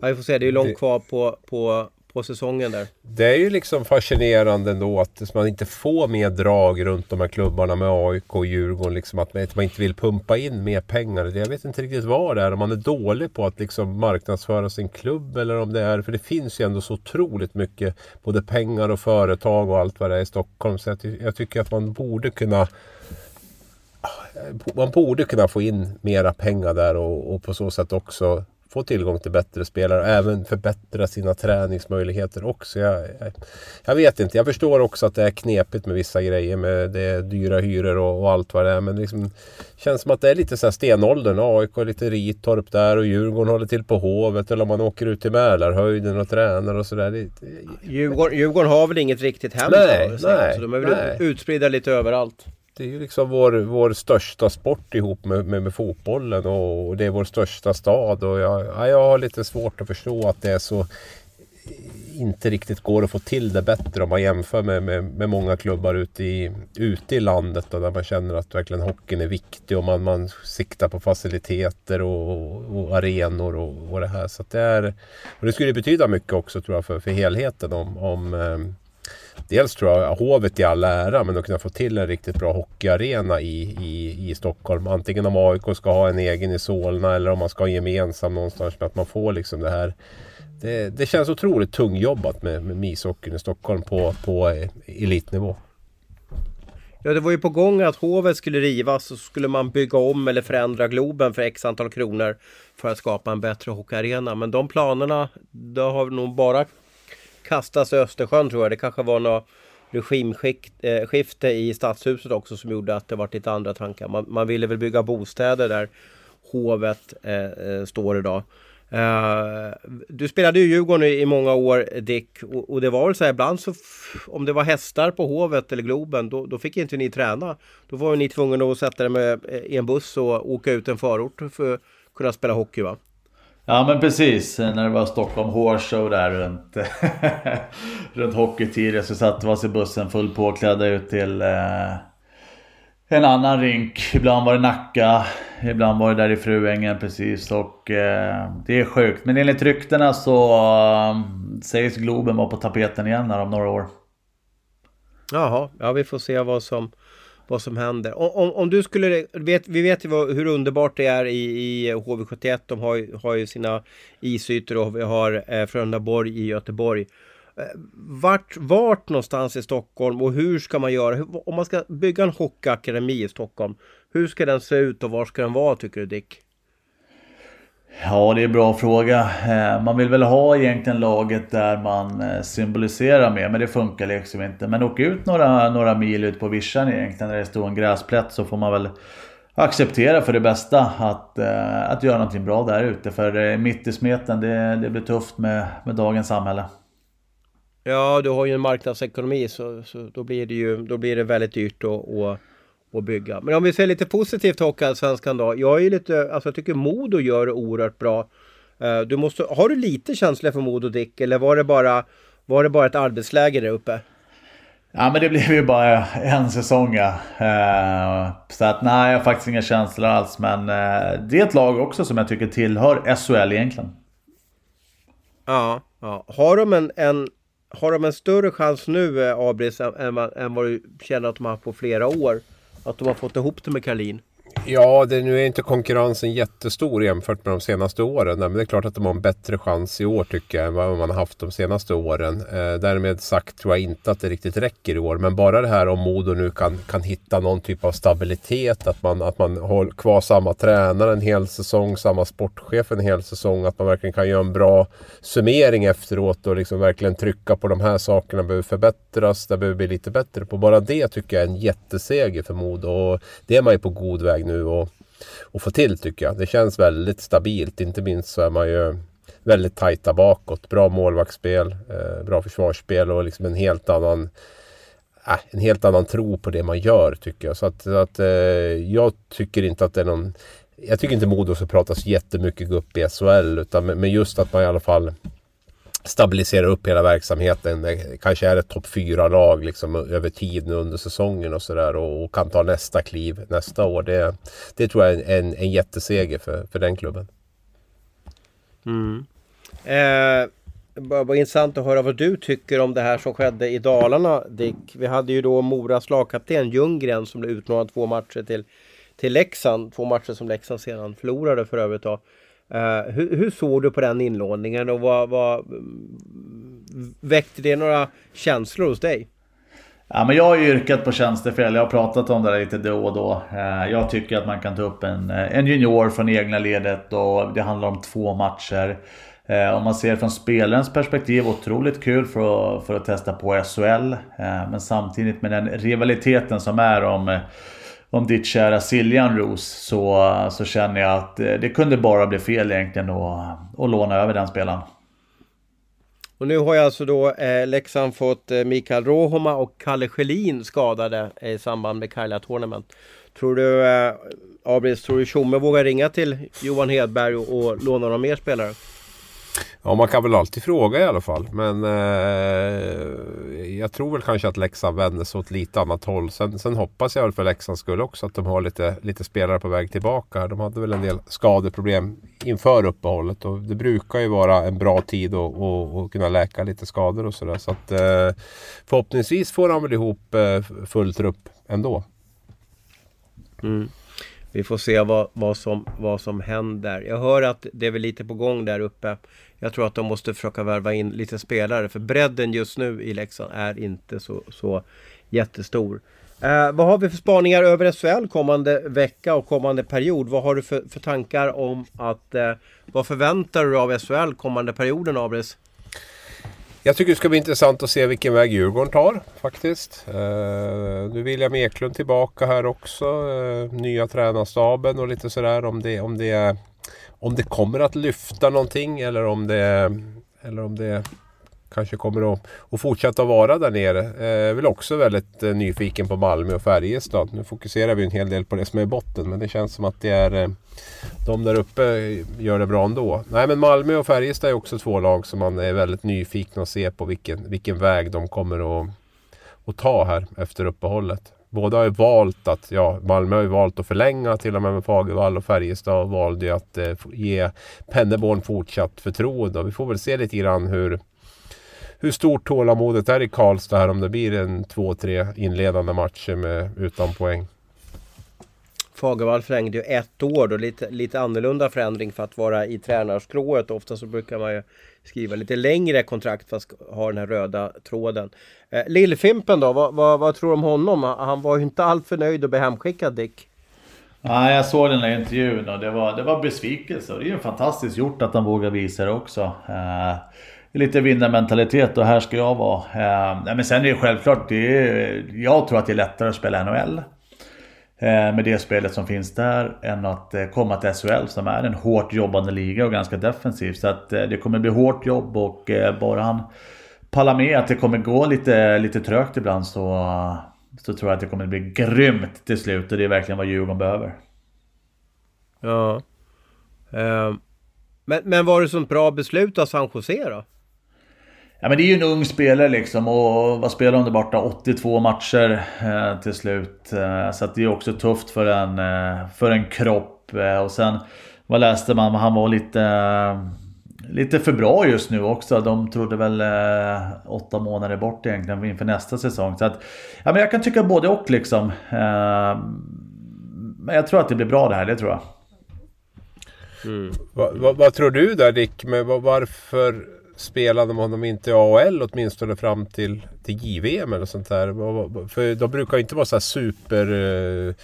Ja, vi får se, det är långt kvar på, på på säsongen där. Det är ju liksom fascinerande ändå att man inte får mer drag runt de här klubbarna med AIK och Djurgården. Liksom att man inte vill pumpa in mer pengar. Jag vet inte riktigt vad det är. Om man är dålig på att liksom marknadsföra sin klubb eller om det är... För det finns ju ändå så otroligt mycket både pengar och företag och allt vad det är i Stockholm. Så jag, jag tycker att man borde kunna man borde kunna få in mera pengar där och, och på så sätt också få tillgång till bättre spelare och även förbättra sina träningsmöjligheter också. Jag, jag, jag, vet inte, jag förstår också att det är knepigt med vissa grejer med det dyra hyror och, och, allt vad det är. Men det liksom, känns som att det är lite så här stenåldern. AIK har lite Ritorp där och Djurgården håller till på Hovet. Eller om man åker ut till Mälarhöjden och tränar och sådär. Djurgården, Djurgården har väl inget riktigt hem? Nej, nej, så de är väl nej. utspridda lite överallt. Det är ju liksom vår, vår största sport ihop med, med, med fotbollen och, och, det är vår största stad. Och jag, jag har lite svårt att förstå att det är så inte riktigt går att få till det bättre om man jämför med, med, med många klubbar ute i, ute i landet då, där man känner att verkligen hockeyn är viktig och man, man siktar på faciliteter och, och, arenor och, och det här. Så det, är, och det skulle betyda mycket också tror jag för, för helheten om, om eh, Dels tror jag Hovet i all ära, men att kunna få till en riktigt bra hockeyarena i, i, i Stockholm. Antingen om AIK ska ha en egen i Solna eller om man ska ha en gemensam någonstans. Men att man får liksom det här det, det känns otroligt tungjobbat med, med ishockeyn i Stockholm på, på eh, elitnivå. Ja, det var ju på gång att Hovet skulle rivas och så skulle man bygga om eller förändra Globen för x antal kronor för att skapa en bättre hockeyarena. Men de planerna, det har nog bara kastas i Östersjön tror jag. Det kanske var något regimskifte eh, i stadshuset också som gjorde att det var lite andra tankar. Man, man ville väl bygga bostäder där Hovet eh, eh står idag. Uh, du spelade ju Djurgården i, i många år Dick och, och, det var väl så här ibland så om det var hästar på Hovet eller Globen då, då fick inte ni träna. Då var ni tvungna att sätta er med eh, i en buss och åka ut en förort för att kunna spela hockey va? Ja men precis, när det var Stockholm Horse Show där runt, runt hockeytid så satte vi oss i bussen fullt påklädda ut till eh, en annan rink. Ibland var det Nacka, ibland var det där i Fruängen precis. Och eh, det är sjukt. Men enligt ryktena så eh, sägs Globen vara på tapeten igen här om några år. Jaha, ja vi får se vad som, vad som händer. Om, om du skulle, vet, vi vet ju hur underbart det är i, i HV71. De har, har ju sina isytor och vi har eh, Frölundaborg i Göteborg. Eh, vart, vart någonstans i Stockholm och hur ska man göra? Om man ska bygga en hockeyakademi i Stockholm. Hur ska den se ut och var ska den vara tycker du Dick? Ja, det är en bra fråga. Eh, man vill väl ha egentligen laget där man eh, symboliserar med, men det funkar liksom inte. Men åka ut några, några mil ut på vischan egentligen, när det står en gräsplätt, så får man väl acceptera för det bästa att, eh, att göra någonting bra där ute. För mitt i smeten, det, det blir tufft med, med dagens samhälle. Ja, du har ju en marknadsekonomi så, så då, blir det ju, då blir det väldigt dyrt att, att, bygga. Men om vi ser lite positivt Hockeyallsvenskan då. Jag är lite, alltså jag tycker Modo gör det oerhört bra. Eh, du måste, har du lite känsla för Modo Dick eller var det bara, var det bara ett arbetsläge där uppe? Ja men det blev ju bara en säsong ja. Eh, så att nej, jag har faktiskt inga känslor alls. Men eh, det är ett lag också som jag tycker tillhör SHL egentligen. Ja, ja. har de en, en har de en större chans nu, Abris, än, än vad du känner att de har haft på flera år? Att de har fått ihop det med Karlin? Ja, det, nu är inte konkurrensen jättestor jämfört med de senaste åren. Men det är klart att de har en bättre chans i år tycker jag än vad man har haft de senaste åren. Eh, därmed sagt tror jag inte att det riktigt räcker i år. Men bara det här om Modo nu kan, kan hitta någon typ av stabilitet. Att man, att man håller kvar samma tränare en hel säsong, samma sportchef en hel säsong. Att man verkligen kan göra en bra summering efteråt och liksom verkligen trycka på de här sakerna behöver förbättras. Det behöver bli lite bättre på. Bara det tycker jag är en jätteseger för Modo. Och det är man ju på god väg nu och, och få till tycker jag. Det känns väldigt stabilt. Inte minst så är man ju väldigt tajta bakåt. Bra målvaktsspel, eh, bra försvarsspel och liksom en helt annan äh, en helt annan tro på det man gör tycker jag. Så att, att eh, jag tycker inte att det är någon jag tycker inte Modo ska pratas jättemycket upp i SHL utan men just att man i alla fall stabilisera upp hela verksamheten. Det kanske är ett topp 4-lag liksom, över tid nu under säsongen och sådär och, och, kan ta nästa kliv nästa år. Det, det tror jag är en, en jätteseger för, för den klubben. Mm. Eh, det var intressant att höra vad du tycker om det här som skedde i Dalarna Dick. Vi hade ju då Moras lagkapten Ljunggren som blev utlånad två matcher till, till Leksand. Två matcher som Leksand sedan förlorade för övrigt. Då. Uh, hur, hur, såg du på den inlåningen och vad, vad mm, väckte det några känslor hos dig? Ja, men jag har ju yrkat på tjänstefel. Jag har pratat om det där lite då och då. Uh, jag tycker att man kan ta upp en, eh, en junior från egna ledet och det handlar om två matcher. Uh, om man ser från spelarens perspektiv, otroligt kul för att, för att testa på SHL. Men samtidigt med den rivaliteten som är om om ditt kära Siljan Roos, så, så känner jag att eh, det kunde bara bli fel egentligen att, att låna över den spelaren. Och nu har jag alltså då eh, Leksand fått eh, Mikael Rohoma och Kalle Schelin skadade eh, i samband med Kaila Tournament. Tror du, eh, Abris, tror du Tjomme vågar ringa till Johan Hedberg och, och låna några mer spelare? Ja, man kan väl alltid fråga i alla fall. Men eh, jag tror väl kanske att Leksand vänder sig åt lite annat håll. Sen, sen hoppas jag väl för Leksands skull också att de har lite, lite spelare på väg tillbaka. De hade väl en del skadeproblem inför uppehållet. Och det brukar ju vara en bra tid att, att, att kunna läka lite skador och sådär. Så att eh, förhoppningsvis får han väl ihop eh, full trupp ändå. Mm. Vi får se vad, vad, som, vad som händer. Jag hör att det är väl lite på gång där uppe. Jag tror att de måste försöka värva in lite spelare. För bredden just nu i Leksand är inte så, så jättestor. Eh, vad har vi för spaningar över SHL kommande vecka och kommande period? Vad har du för, för tankar om att... Eh, vad förväntar du av SHL kommande perioden, Abris? Jag tycker det ska bli intressant att se vilken väg Djurgården tar faktiskt. Eh, nu William Eklund tillbaka här också. Eh, nya tränarstaben och lite sådär om det, om det, om det kommer att lyfta någonting eller om det, eller om det kanske kommer att, att fortsätta vara där nere. Eh, jag är väl också väldigt eh, nyfiken på Malmö och Färjestad. Nu fokuserar vi en hel del på det som är i botten men det känns som att det är eh, de där uppe gör det bra ändå. Nej men Malmö och Färjestad är också två lag som man är väldigt nyfiken att se på vilken, vilken väg de kommer att, att ta här efter uppehållet. Båda har ju valt att, ja Malmö har ju valt att förlänga till och med med Fagervall och Färjestad valde ju att eh, ge Penneborn fortsatt förtroende. Och vi får väl se lite grann hur hur stort tålamodet är i Karlstad här om det blir en två, tre inledande matcher med, utan poäng. Fagervall förlängde ju ett år då, lite, lite annorlunda förändring för att vara i tränarskrået. Ofta så brukar man ju skriva lite längre kontrakt fast ha den här röda tråden. Eh, Lillfimpen då, vad, vad, vad, tror du om honom? Han var ju inte alltför nöjd att bli hemskickad Dick. Nej, jag såg den där intervjun och det var, det var besvikelse. Och det är ju fantastiskt gjort att han vågar visa det också. Eh, lite vinnarmentalitet och här ska jag vara. Eh, men sen är det självklart, det är, jag tror att det är lättare att spela NHL. Eh, med det spelet som finns där än att eh, komma till SHL som är en hårt jobbande liga och ganska defensiv. Så att eh, det kommer bli hårt jobb och eh, bara han pallar med att det kommer gå lite, lite trögt ibland så, så tror jag att det kommer bli grymt till slut och det är verkligen vad Djurgården behöver. Ja. Eh, men, men var det sånt bra beslut av San Jose då? Ja men det är ju en ung spelare liksom och vad spelar de borta? 82 matcher eh, till slut. Eh, så att det är också tufft för en, eh, för en kropp. Eh, och sen vad läste man? Han var lite, eh, lite för bra just nu också. De trodde väl eh, åtta månader bort egentligen inför nästa säsong. Så att, ja, men jag kan tycka både och liksom. men jag tror att det blir bra det här, det tror jag. Mm. Vad, vad, vad, tror du där Dick? Men varför spelade man dem inte i AHL åtminstone fram till, till JVM eller sånt där. För de brukar inte vara så här super eh,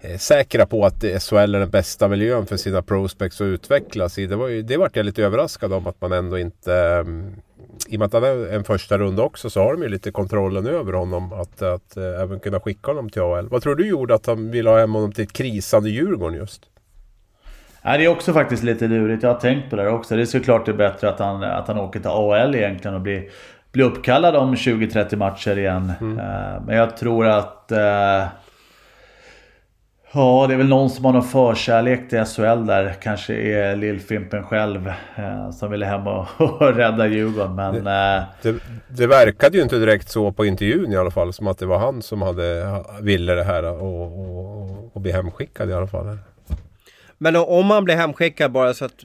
eh säkra på att SHL är den bästa miljön för sina prospects att utvecklas i. Det, var ju, det vart jag lite överraskad om att man ändå inte... Mm, I och med att han är en första runda också så har de ju lite kontrollen över honom. Att, att eh, även kunna skicka honom till AHL. Vad tror du gjorde att han ville ha hem honom till ett krisande Djurgården just? Nej, det är också faktiskt lite lurigt. Jag har tänkt på det också. Det är såklart det är bättre att han, att han åker till AHL egentligen och blir, blir uppkallad om 20-30 matcher igen. Mm. Uh, men jag tror att... Uh, ja, det är väl någon som har någon förkärlek till SHL där. Kanske är Lill-Fimpen själv uh, som ville hem och, och rädda Djurgården. Men, det, det, det, verkade ju inte direkt så på intervjun i alla fall. Som att det var han som hade, ville det här och, och, och bli hemskickad i alla fall. Men om man blir hemskickad bara så att,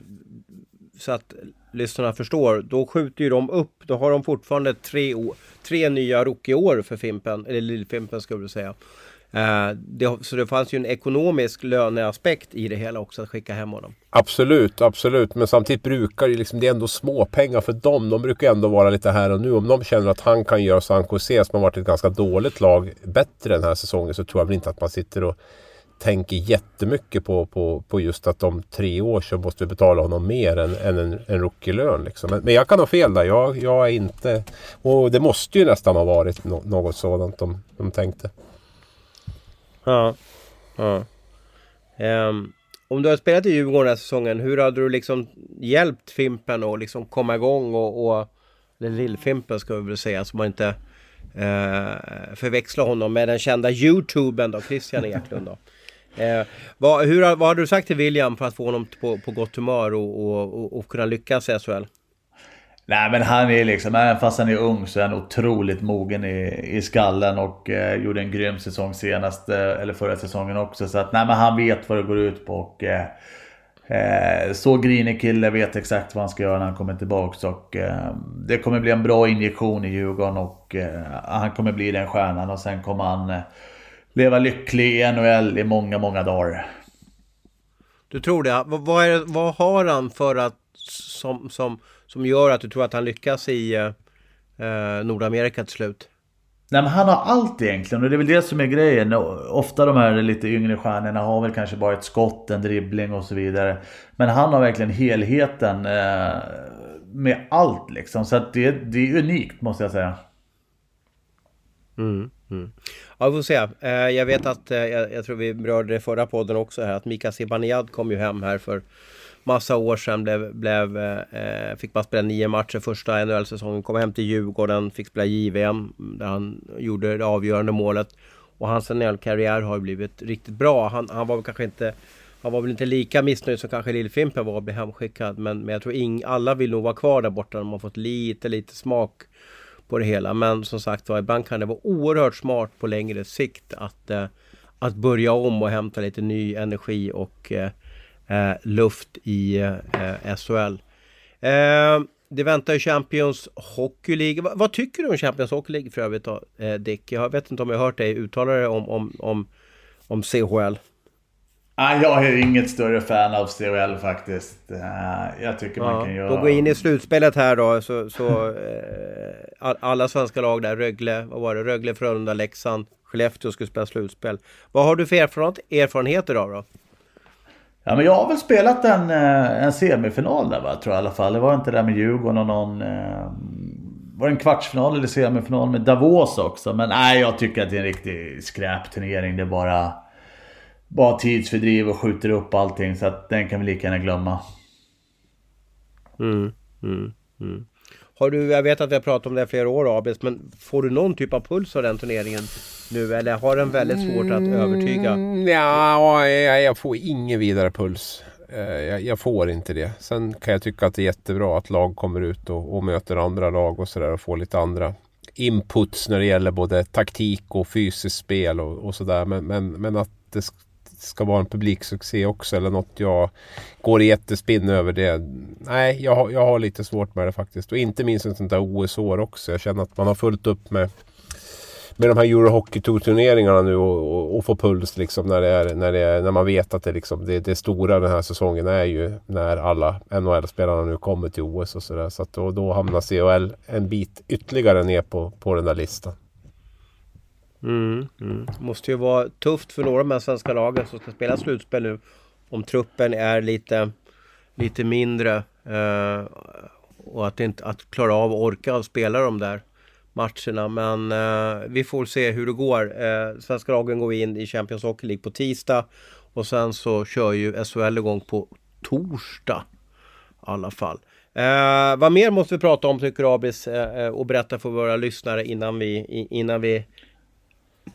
så att lyssnarna förstår. Då skjuter ju de upp. Då har de fortfarande tre, tre nya rookie-år för Fimpen. Eller Lill-Fimpen skulle jag säga. Uh, det, så det fanns ju en ekonomisk löneaspekt i det hela också att skicka hem honom. Absolut, absolut. Men samtidigt brukar det, liksom, det är ändå småpengar för dem. De brukar ändå vara lite här och nu. Om de känner att han kan göra San Jose som har varit ett ganska dåligt lag bättre den här säsongen så tror jag väl inte att man sitter och tänker jättemycket på, på, på just att om tre år så måste vi betala honom mer än, än en, en rookie-lön. Liksom. Men, men, jag kan ha fel där. Jag, jag är inte... Och det måste ju nästan ha varit no, något sådant de, de tänkte. Ja. ja. Um, om du har spelat i Djurgården den här säsongen, hur hade du liksom hjälpt Fimpen att liksom komma igång och... och eller Lill-Fimpen ska vi väl säga, så man inte eh, Uh, förväxlar honom med den kända YouTuben då, Christian Eklund då. Eh, vad, hur, vad har du sagt till William för att få honom på, på gott humör och, och, och, och kunna lyckas i SHL? Nej men han är liksom, även fast han är ung så är han otroligt mogen i, i skallen och eh, gjorde en grym säsong senast, eh, eller förra säsongen också. Så att nej men han vet vad det går ut på och eh, eh, så grinig kille vet exakt vad han ska göra när han kommer tillbaks och eh, det kommer bli en bra injektion i Djurgården och eh, han kommer bli den stjärnan och sen kommer han eh, leva lycklig i NHL i många, många dagar. Du tror det? Vad, är, vad har han för att som, som som gör att du tror att han lyckas i eh, Nordamerika till slut? Nej men han har allt egentligen och det är väl det som är grejen. Ofta de här lite yngre stjärnorna har väl kanske bara ett skott, en dribbling och så vidare. Men han har verkligen helheten eh, med allt liksom. Så att det, det är unikt måste jag säga. Mm, mm. Ja, vi får se. Eh, jag vet att, eh, jag, tror vi berörde det i förra podden också här, att Mika Zibanejad kom ju hem här för massa år sedan. Blev, blev, eh, fick bara spela nio matcher första NHL-säsongen. Kom hem till Djurgården, fick spela JVM där han gjorde det avgörande målet. Och hans NHL-karriär har blivit riktigt bra. Han, han var kanske inte han var väl inte lika missnöjd som kanske Lill-Fimpen var att bli hemskickad. Men, men jag tror ing, alla vill nog vara kvar där borta. De har fått lite, lite smak på det hela. Men som sagt var, ibland kan det vara oerhört smart på längre sikt att, eh, att börja om och hämta lite ny energi och eh, eh luft i eh, SHL. Eh, det väntar ju Champions Hockey League. Va, vad tycker du om Champions Hockey League för övrigt då, eh, Dick? Jag vet inte om jag har hört dig uttala dig om, om, om, om CHL. Ah, jag är inget större fan av CHL faktiskt. Uh, jag tycker ja, man kan göra... Då går in i slutspelet här då. Så, så uh, alla svenska lag där, Rögle, vad var det? Rögle, Frölunda, Leksand, Skellefteå skulle spela slutspel. Vad har du för erfarenheter av då? Ja men jag har väl spelat en, eh, en semifinal där va, tror jag i alla fall. Det var inte där med Djurgården och någon... Eh, var det en kvartsfinal eller semifinal med Davos också? Men nej, jag tycker att det är en riktig skräpturnering. Det är bara... Bara tidsfördriv och skjuter upp allting. Så att den kan vi lika gärna glömma. Mm, mm, mm. Har du, jag vet att vi har pratat om det i flera år Abis, men får du någon typ av puls av den turneringen nu eller har den väldigt svårt att övertyga? Mm, ja, jag, jag får ingen vidare puls. Eh, jag, jag, får inte det. Sen kan jag tycka att det är jättebra att lag kommer ut och, och möter andra lag och sådär och får lite andra inputs när det gäller både taktik och fysiskt spel och, och sådär. Men, men, men att det ska vara en publiksuccé också eller något jag går i jättespinn över det. Nej, jag har, jag har lite svårt med det faktiskt. Och inte minst ett sånt där OS-år också. Jag känner att man har fullt upp med med de här Eurohockey turneringarna nu och, och, och, få puls liksom när, det är, när, det är, när man vet att det, liksom, det, det stora den här säsongen är ju när alla NHL-spelarna nu kommer till OS och sådär. Så att då, då hamnar CHL en bit ytterligare ner på, på den där listan. Mm, mm. Måste ju vara tufft för några av de här svenska lagen som ska spela slutspel nu. Om truppen är lite, lite mindre. Eh, och att, inte, att klara av och orka spela de där matcherna. Men eh, vi får se hur det går. Eh, svenska lagen går in i Champions Hockey League på tisdag. Och sen så kör ju SHL igång på torsdag. I alla fall. Eh, vad mer måste vi prata om tycker du Abis eh, eh, och berätta för våra lyssnare innan vi, innan vi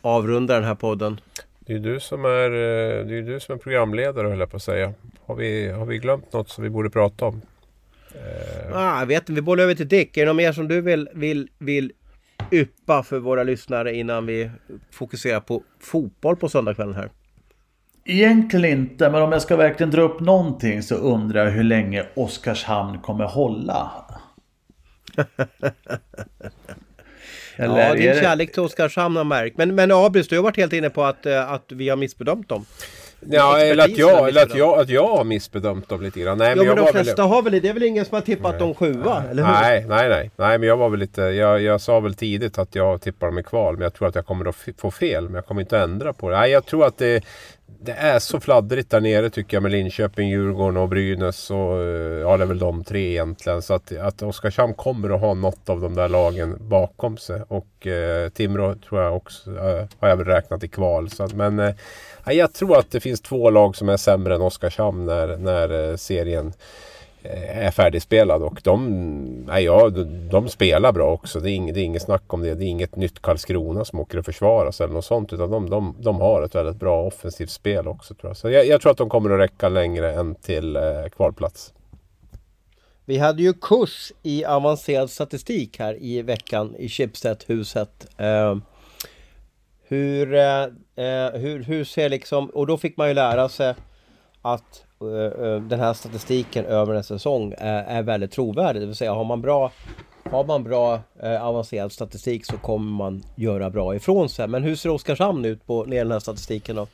avrunda den här podden? Det är du som är, eh, det är du som är programledare höll jag på att säga. Har vi, har vi glömt något som vi borde prata om? Eh. Ah, jag vet inte, vi bollar över till Dick. Är det något mer som du vill, vill, vill yppa för våra lyssnare innan vi fokuserar på fotboll på söndagskvällen här? Egentligen inte, men om jag ska verkligen dra upp någonting så undrar jag hur länge Oskarshamn kommer hålla. Eller ja, din kärlek till Oskarshamn har märkt. Men, men Abris, du har varit helt inne på att, eh, att vi har missbedömt dem. Ja, eller att, jag, eller att, jag, att jag har missbedömt dem lite grann. Nej, ja, men, men de flesta väl... har väl det. Det är väl ingen som har tippat nej. dem sjua? Eller hur? Nej, nej, nej. Nej, men jag var väl lite... Jag, jag sa väl tidigt att jag tippar dem i kval. Men jag tror att jag kommer att få fel. Men jag kommer inte att ändra på det. Nej, jag tror att det, det är så fladdrigt där nere tycker jag med Linköping, Djurgården och Brynäs. Och, eh, ja, det är väl de tre egentligen. Så att, att Oskarshamn kommer att ha något av de där lagen bakom sig. Och eh, Timrå tror jag också eh, har jag väl räknat i kval. Så att, men eh, jag tror att det finns två lag som är sämre än Oskarshamn när, när eh, serien Eh, är färdigspelad och de, ja, de spelar bra också. Det är, inget, det är inget snack om det. Det är inget nytt Karlskrona som åker och försvaras eller något sånt. Utan de, de, de har ett väldigt bra offensivt spel också tror jag. Så jag, jag tror att de kommer att räcka längre än till eh, kvalplats. Vi hade ju kurs i avancerad statistik här i veckan i Schibsted-huset. Eh, hur, eh, eh, hur, hur ser liksom, och då fick man ju lära sig att Eh, eh, den här statistiken över en säsong är, väldigt trovärdig. Det vill säga har man bra har man bra eh, avancerad statistik så kommer man göra bra ifrån sig. Men hur ser Oskarshamn ut på den här statistiken då?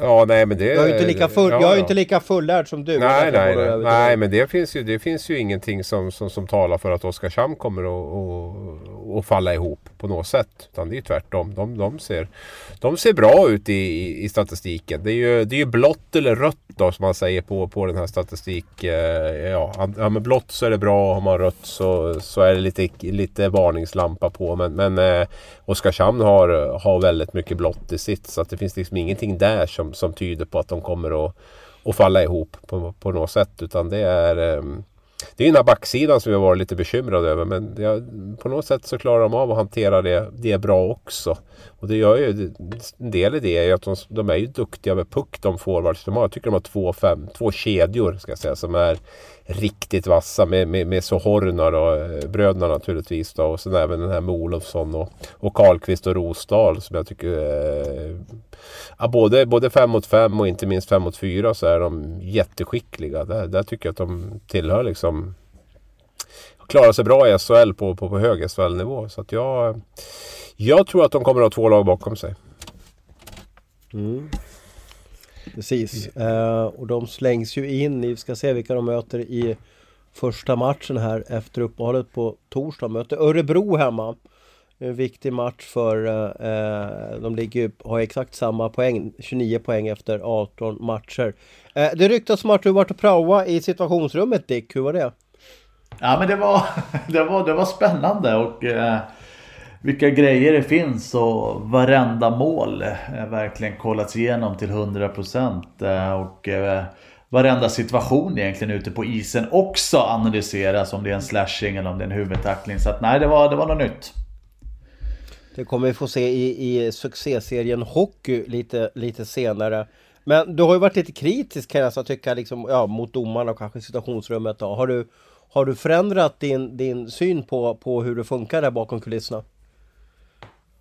Ja, nej men det... Jag är inte lika, full, ja, jag är inte lika fullärd som du. Nej, nej, nej. nej men det finns ju, det finns ju ingenting som, som, som talar för att Oskarshamn kommer att, att, falla ihop på något sätt. Utan det är tvärtom. De, de, ser, de ser bra ut i, i, i statistiken. Det är, ju, det är ju blått eller rött då som man säger på, på den här statistik. eh, Ja, ja, men blått så är det bra. Har man rött så, så är det lite, lite varningslampa på. Men, men eh, Oskarshamn har, har väldigt mycket blått i sitt. Så att det finns liksom ingenting där som, som tyder på att de kommer att, att falla ihop på, på något sätt. Utan det är... Ehm, det är den här backsidan som vi har varit lite bekymrade över. Men jag, på något sätt så klarar de av att hantera det, det bra också. Och det gör ju... En del i det är ju att de, de är ju duktiga med puck de forwards de har. Jag tycker de har två, fem, två kedjor ska jag säga som är riktigt vassa med, med, med Sohorna då, eh, bröderna naturligtvis då. Och sen även den här med Olofsson och, och Karlqvist och Rosdahl som jag tycker eh, ja, både, både fem mot fem och inte minst fem mot fyra så är de jätteskickliga. Där, där tycker jag att de tillhör liksom klarar sig bra i SHL på, på, på hög SHL-nivå. Så att jag, jag tror att de kommer att ha två lag bakom sig. Mm. Precis. Eh, och de slängs ju in i, vi ska se vilka de möter i första matchen här efter uppehållet på torsdag. Möter Örebro hemma. En viktig match för eh, eh, de ligger ju, har exakt samma poäng, 29 poäng efter 18 matcher. Eh, det ryktas om att du varit och praoa i situationsrummet Dick, hur var det? Ja men det var, det var, det var spännande och eh, vilka grejer det finns och varenda mål eh, verkligen kollats igenom till 100% eh, och eh, varenda situation egentligen ute på isen också analyseras om det är en slashing eller om det är en huvudtackling. Så att nej, det var, det var något nytt. Det kommer vi få se i, i succéserien Hockey lite, lite senare. Men du har ju varit lite kritisk kan jag nästan tycka liksom, ja, mot domarna och kanske situationsrummet. Då. Har, du, har du förändrat din, din syn på, på hur det funkar där bakom kulisserna?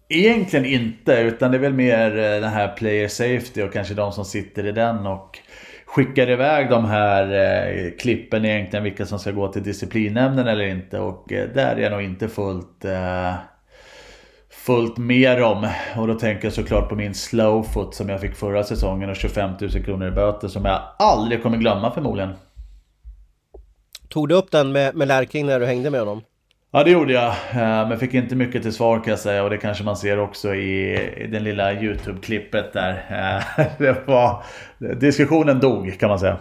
Egentligen inte, utan det är väl mer eh, den här player safety och kanske de som sitter i den och skickar iväg de här eh, klippen egentligen, vilka som ska gå till disciplinnämnden eller inte. Och eh, där är jag nog inte fullt, eh, fullt med om. Och då tänker jag såklart på min slowfoot som jag fick förra säsongen och 25 000 kronor i böter som jag aldrig kommer glömma förmodligen. Tog du upp den med, med Lärking när du hängde med honom? Ja det gjorde jag, eh, men fick inte mycket till svar kan jag säga och det kanske man ser också i, i den lilla YouTube-klippet där. Eh, Det var, diskussionen dog kan man säga.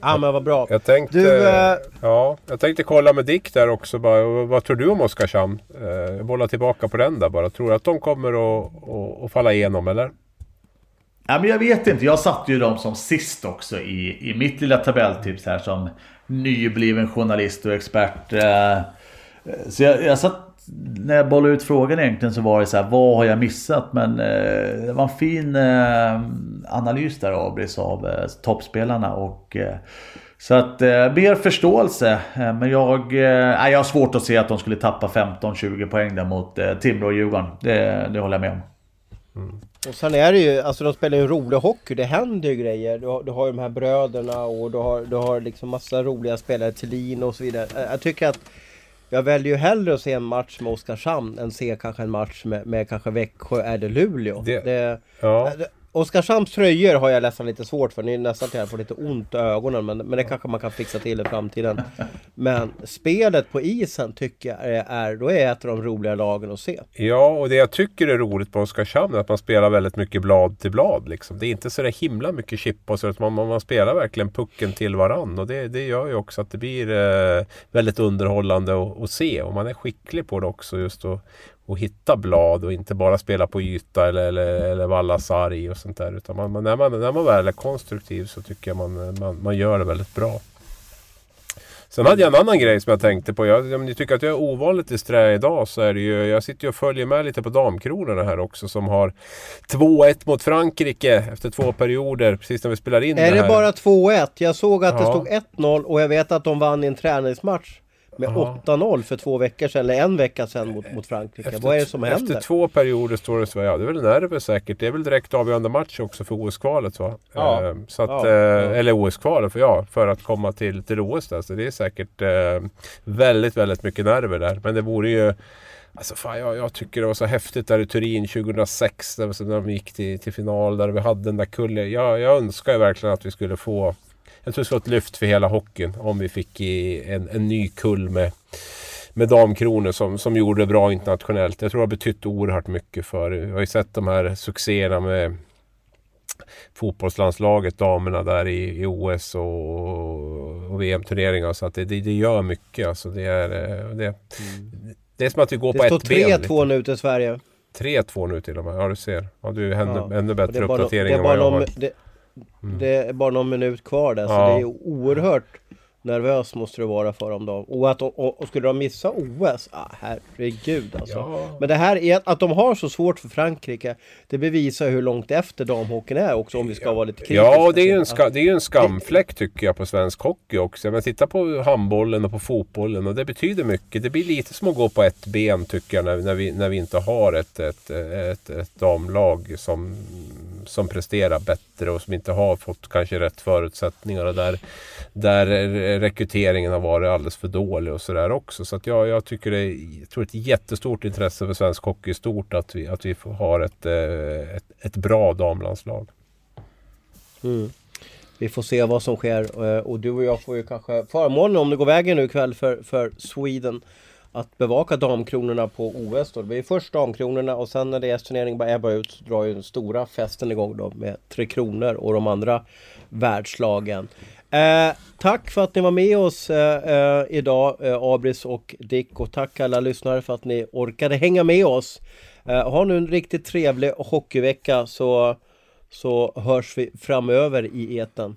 Ja men vad bra. Jag tänkte, Du, eh, ja, jag tänkte kolla med Dick där också. Bara, vad- tror du om Oskarshamn? Eh, jag bollar tillbaka på den där bara. Tror du att de kommer att, att, att falla igenom eller? Ja, men jag vet inte, jag satte ju dem som sist också i, i mitt lilla tabelltips här som nybliven journalist och expert. Eh, Så jag, jag satt, när jag bollade ut frågan egentligen så var det så här, vad har jag missat? Men eh, det var en fin eh, analys där Abris av eh, toppspelarna och eh, så att eh, mer förståelse. Eh, men jag, eh, jag har svårt att se att de skulle tappa 15-20 poäng där mot eh, Timrå och Djurgården. Det, det håller jag med om. Mm. Och sen är det ju, alltså de spelar ju rolig hockey, det händer ju grejer. Du har, du har ju de här bröderna och du har, du har liksom massa roliga spelare, Thelin och så vidare. Jag- Jag tycker att jag väljer ju hellre att se en match med Oskarshamn än se kanske en match med, med kanske Växjö eller Luleå. Det- Det, Ja. det- Oskarshamns tröjor har jag nästan lite svårt för, ni är nästan till att få lite ont i ögonen men, men det kanske man kan fixa till i framtiden. Men spelet på isen tycker jag är, är, då är ett av de roliga lagen att se. Ja, och det jag tycker är roligt på Oskarshamn är att man spelar väldigt mycket blad till blad. Liksom. Det är inte så där himla mycket chip och så, utan man, man spelar verkligen pucken till varann. Och det, det gör ju också att det blir eh, väldigt underhållande att, att se. Och man är skicklig på det också, just att, att hitta blad och inte bara spela på yta eller, eller, eller valla sarg och sånt där. Utan man, man, när, man, när man väl är konstruktiv så tycker jag man, man, man gör det väldigt bra. Sen hade jag en annan grej som jag tänkte på. Jag, om ni tycker att jag är ovanligt disträ idag så är det ju... Jag sitter ju och följer med lite på damkronorna här också som har 2-1 mot Frankrike efter två perioder precis när vi spelar in Är det det här. bara 2-1? Jag såg att det Ja. stod 1-0 och jag vet att de vann i en träningsmatch med 8-0 för två veckor sedan, eller en vecka sedan mot, mot Frankrike. Vad är det som händer? Efter två perioder står det så ja det är väl nerver säkert. Det är väl direkt avgörande match också för OS-kvalet va? Ja. Eh, så att, Ja, eh, ja. Eller OS-kvalet för, ja, för att komma till, till OS där. Så det är säkert eh, väldigt, väldigt mycket nerver där. Men det vore ju Alltså fan, jag, jag tycker det var så häftigt där i Turin 2006 där, vi- när de gick till, till final där vi hade den där kullen. Jag, jag önskar ju verkligen att vi skulle få Jag tror det skulle vara ett lyft för hela hockeyn om vi fick en, en ny kull med med damkronor som, som gjorde det bra internationellt. Jag tror det har betytt oerhört mycket för Vi har ju sett de här succéerna med fotbollslandslaget, damerna där i, i OS och, och VM-turneringar. Så att det, det, det gör mycket. Alltså det, är, eh, det, det är som att vi går Det på står ett ben. lite. 3-2 nu till Sverige. 3-2 nu till och med. Ja du ser. Ja, du är ännu, Ja. ännu det bättre det, uppdatering än vad jag har. Det, det är bara någon minut kvar där så Ja. det är oerhört nervös måste det vara för dem då. Och, att, och, och skulle de missa OS? Ah, herregud alltså. Ja. Men det här är att de har så svårt för Frankrike Det bevisar hur långt efter damhockeyn är också om vi ska vara lite kritiska. Ja, det är, ju en ska, det är en skamfläck tycker jag på svensk hockey också. Men titta på handbollen och på fotbollen och det betyder mycket. Det blir lite som att gå på ett ben tycker jag när, när, vi, när vi inte har ett, ett, ett, ett damlag som, som presterar bättre och som inte har fått kanske rätt förutsättningar. Och där, där rekryteringen har varit alldeles för dålig och sådär också. Så att jag, jag tycker det är jag tror ett jättestort intresse för svensk hockey i stort att vi, att vi har ett, eh, ett, ett bra damlandslag. Mm. Vi får se vad som sker eh, och du och jag får ju kanske förmånen om det går vägen nu ikväll för, för Sweden att bevaka damkronorna på OS då. Det blir först damkronorna och sen när deras turnering bara ebbar ut så drar ju den stora festen igång då med Tre Kronor och de andra världslagen. Eh, tack för att ni var med oss eh, eh, idag eh, Abris och Dick och tack alla lyssnare för att ni orkade hänga med oss. Eh, ha nu en riktigt trevlig hockeyvecka så, så hörs vi framöver i eten.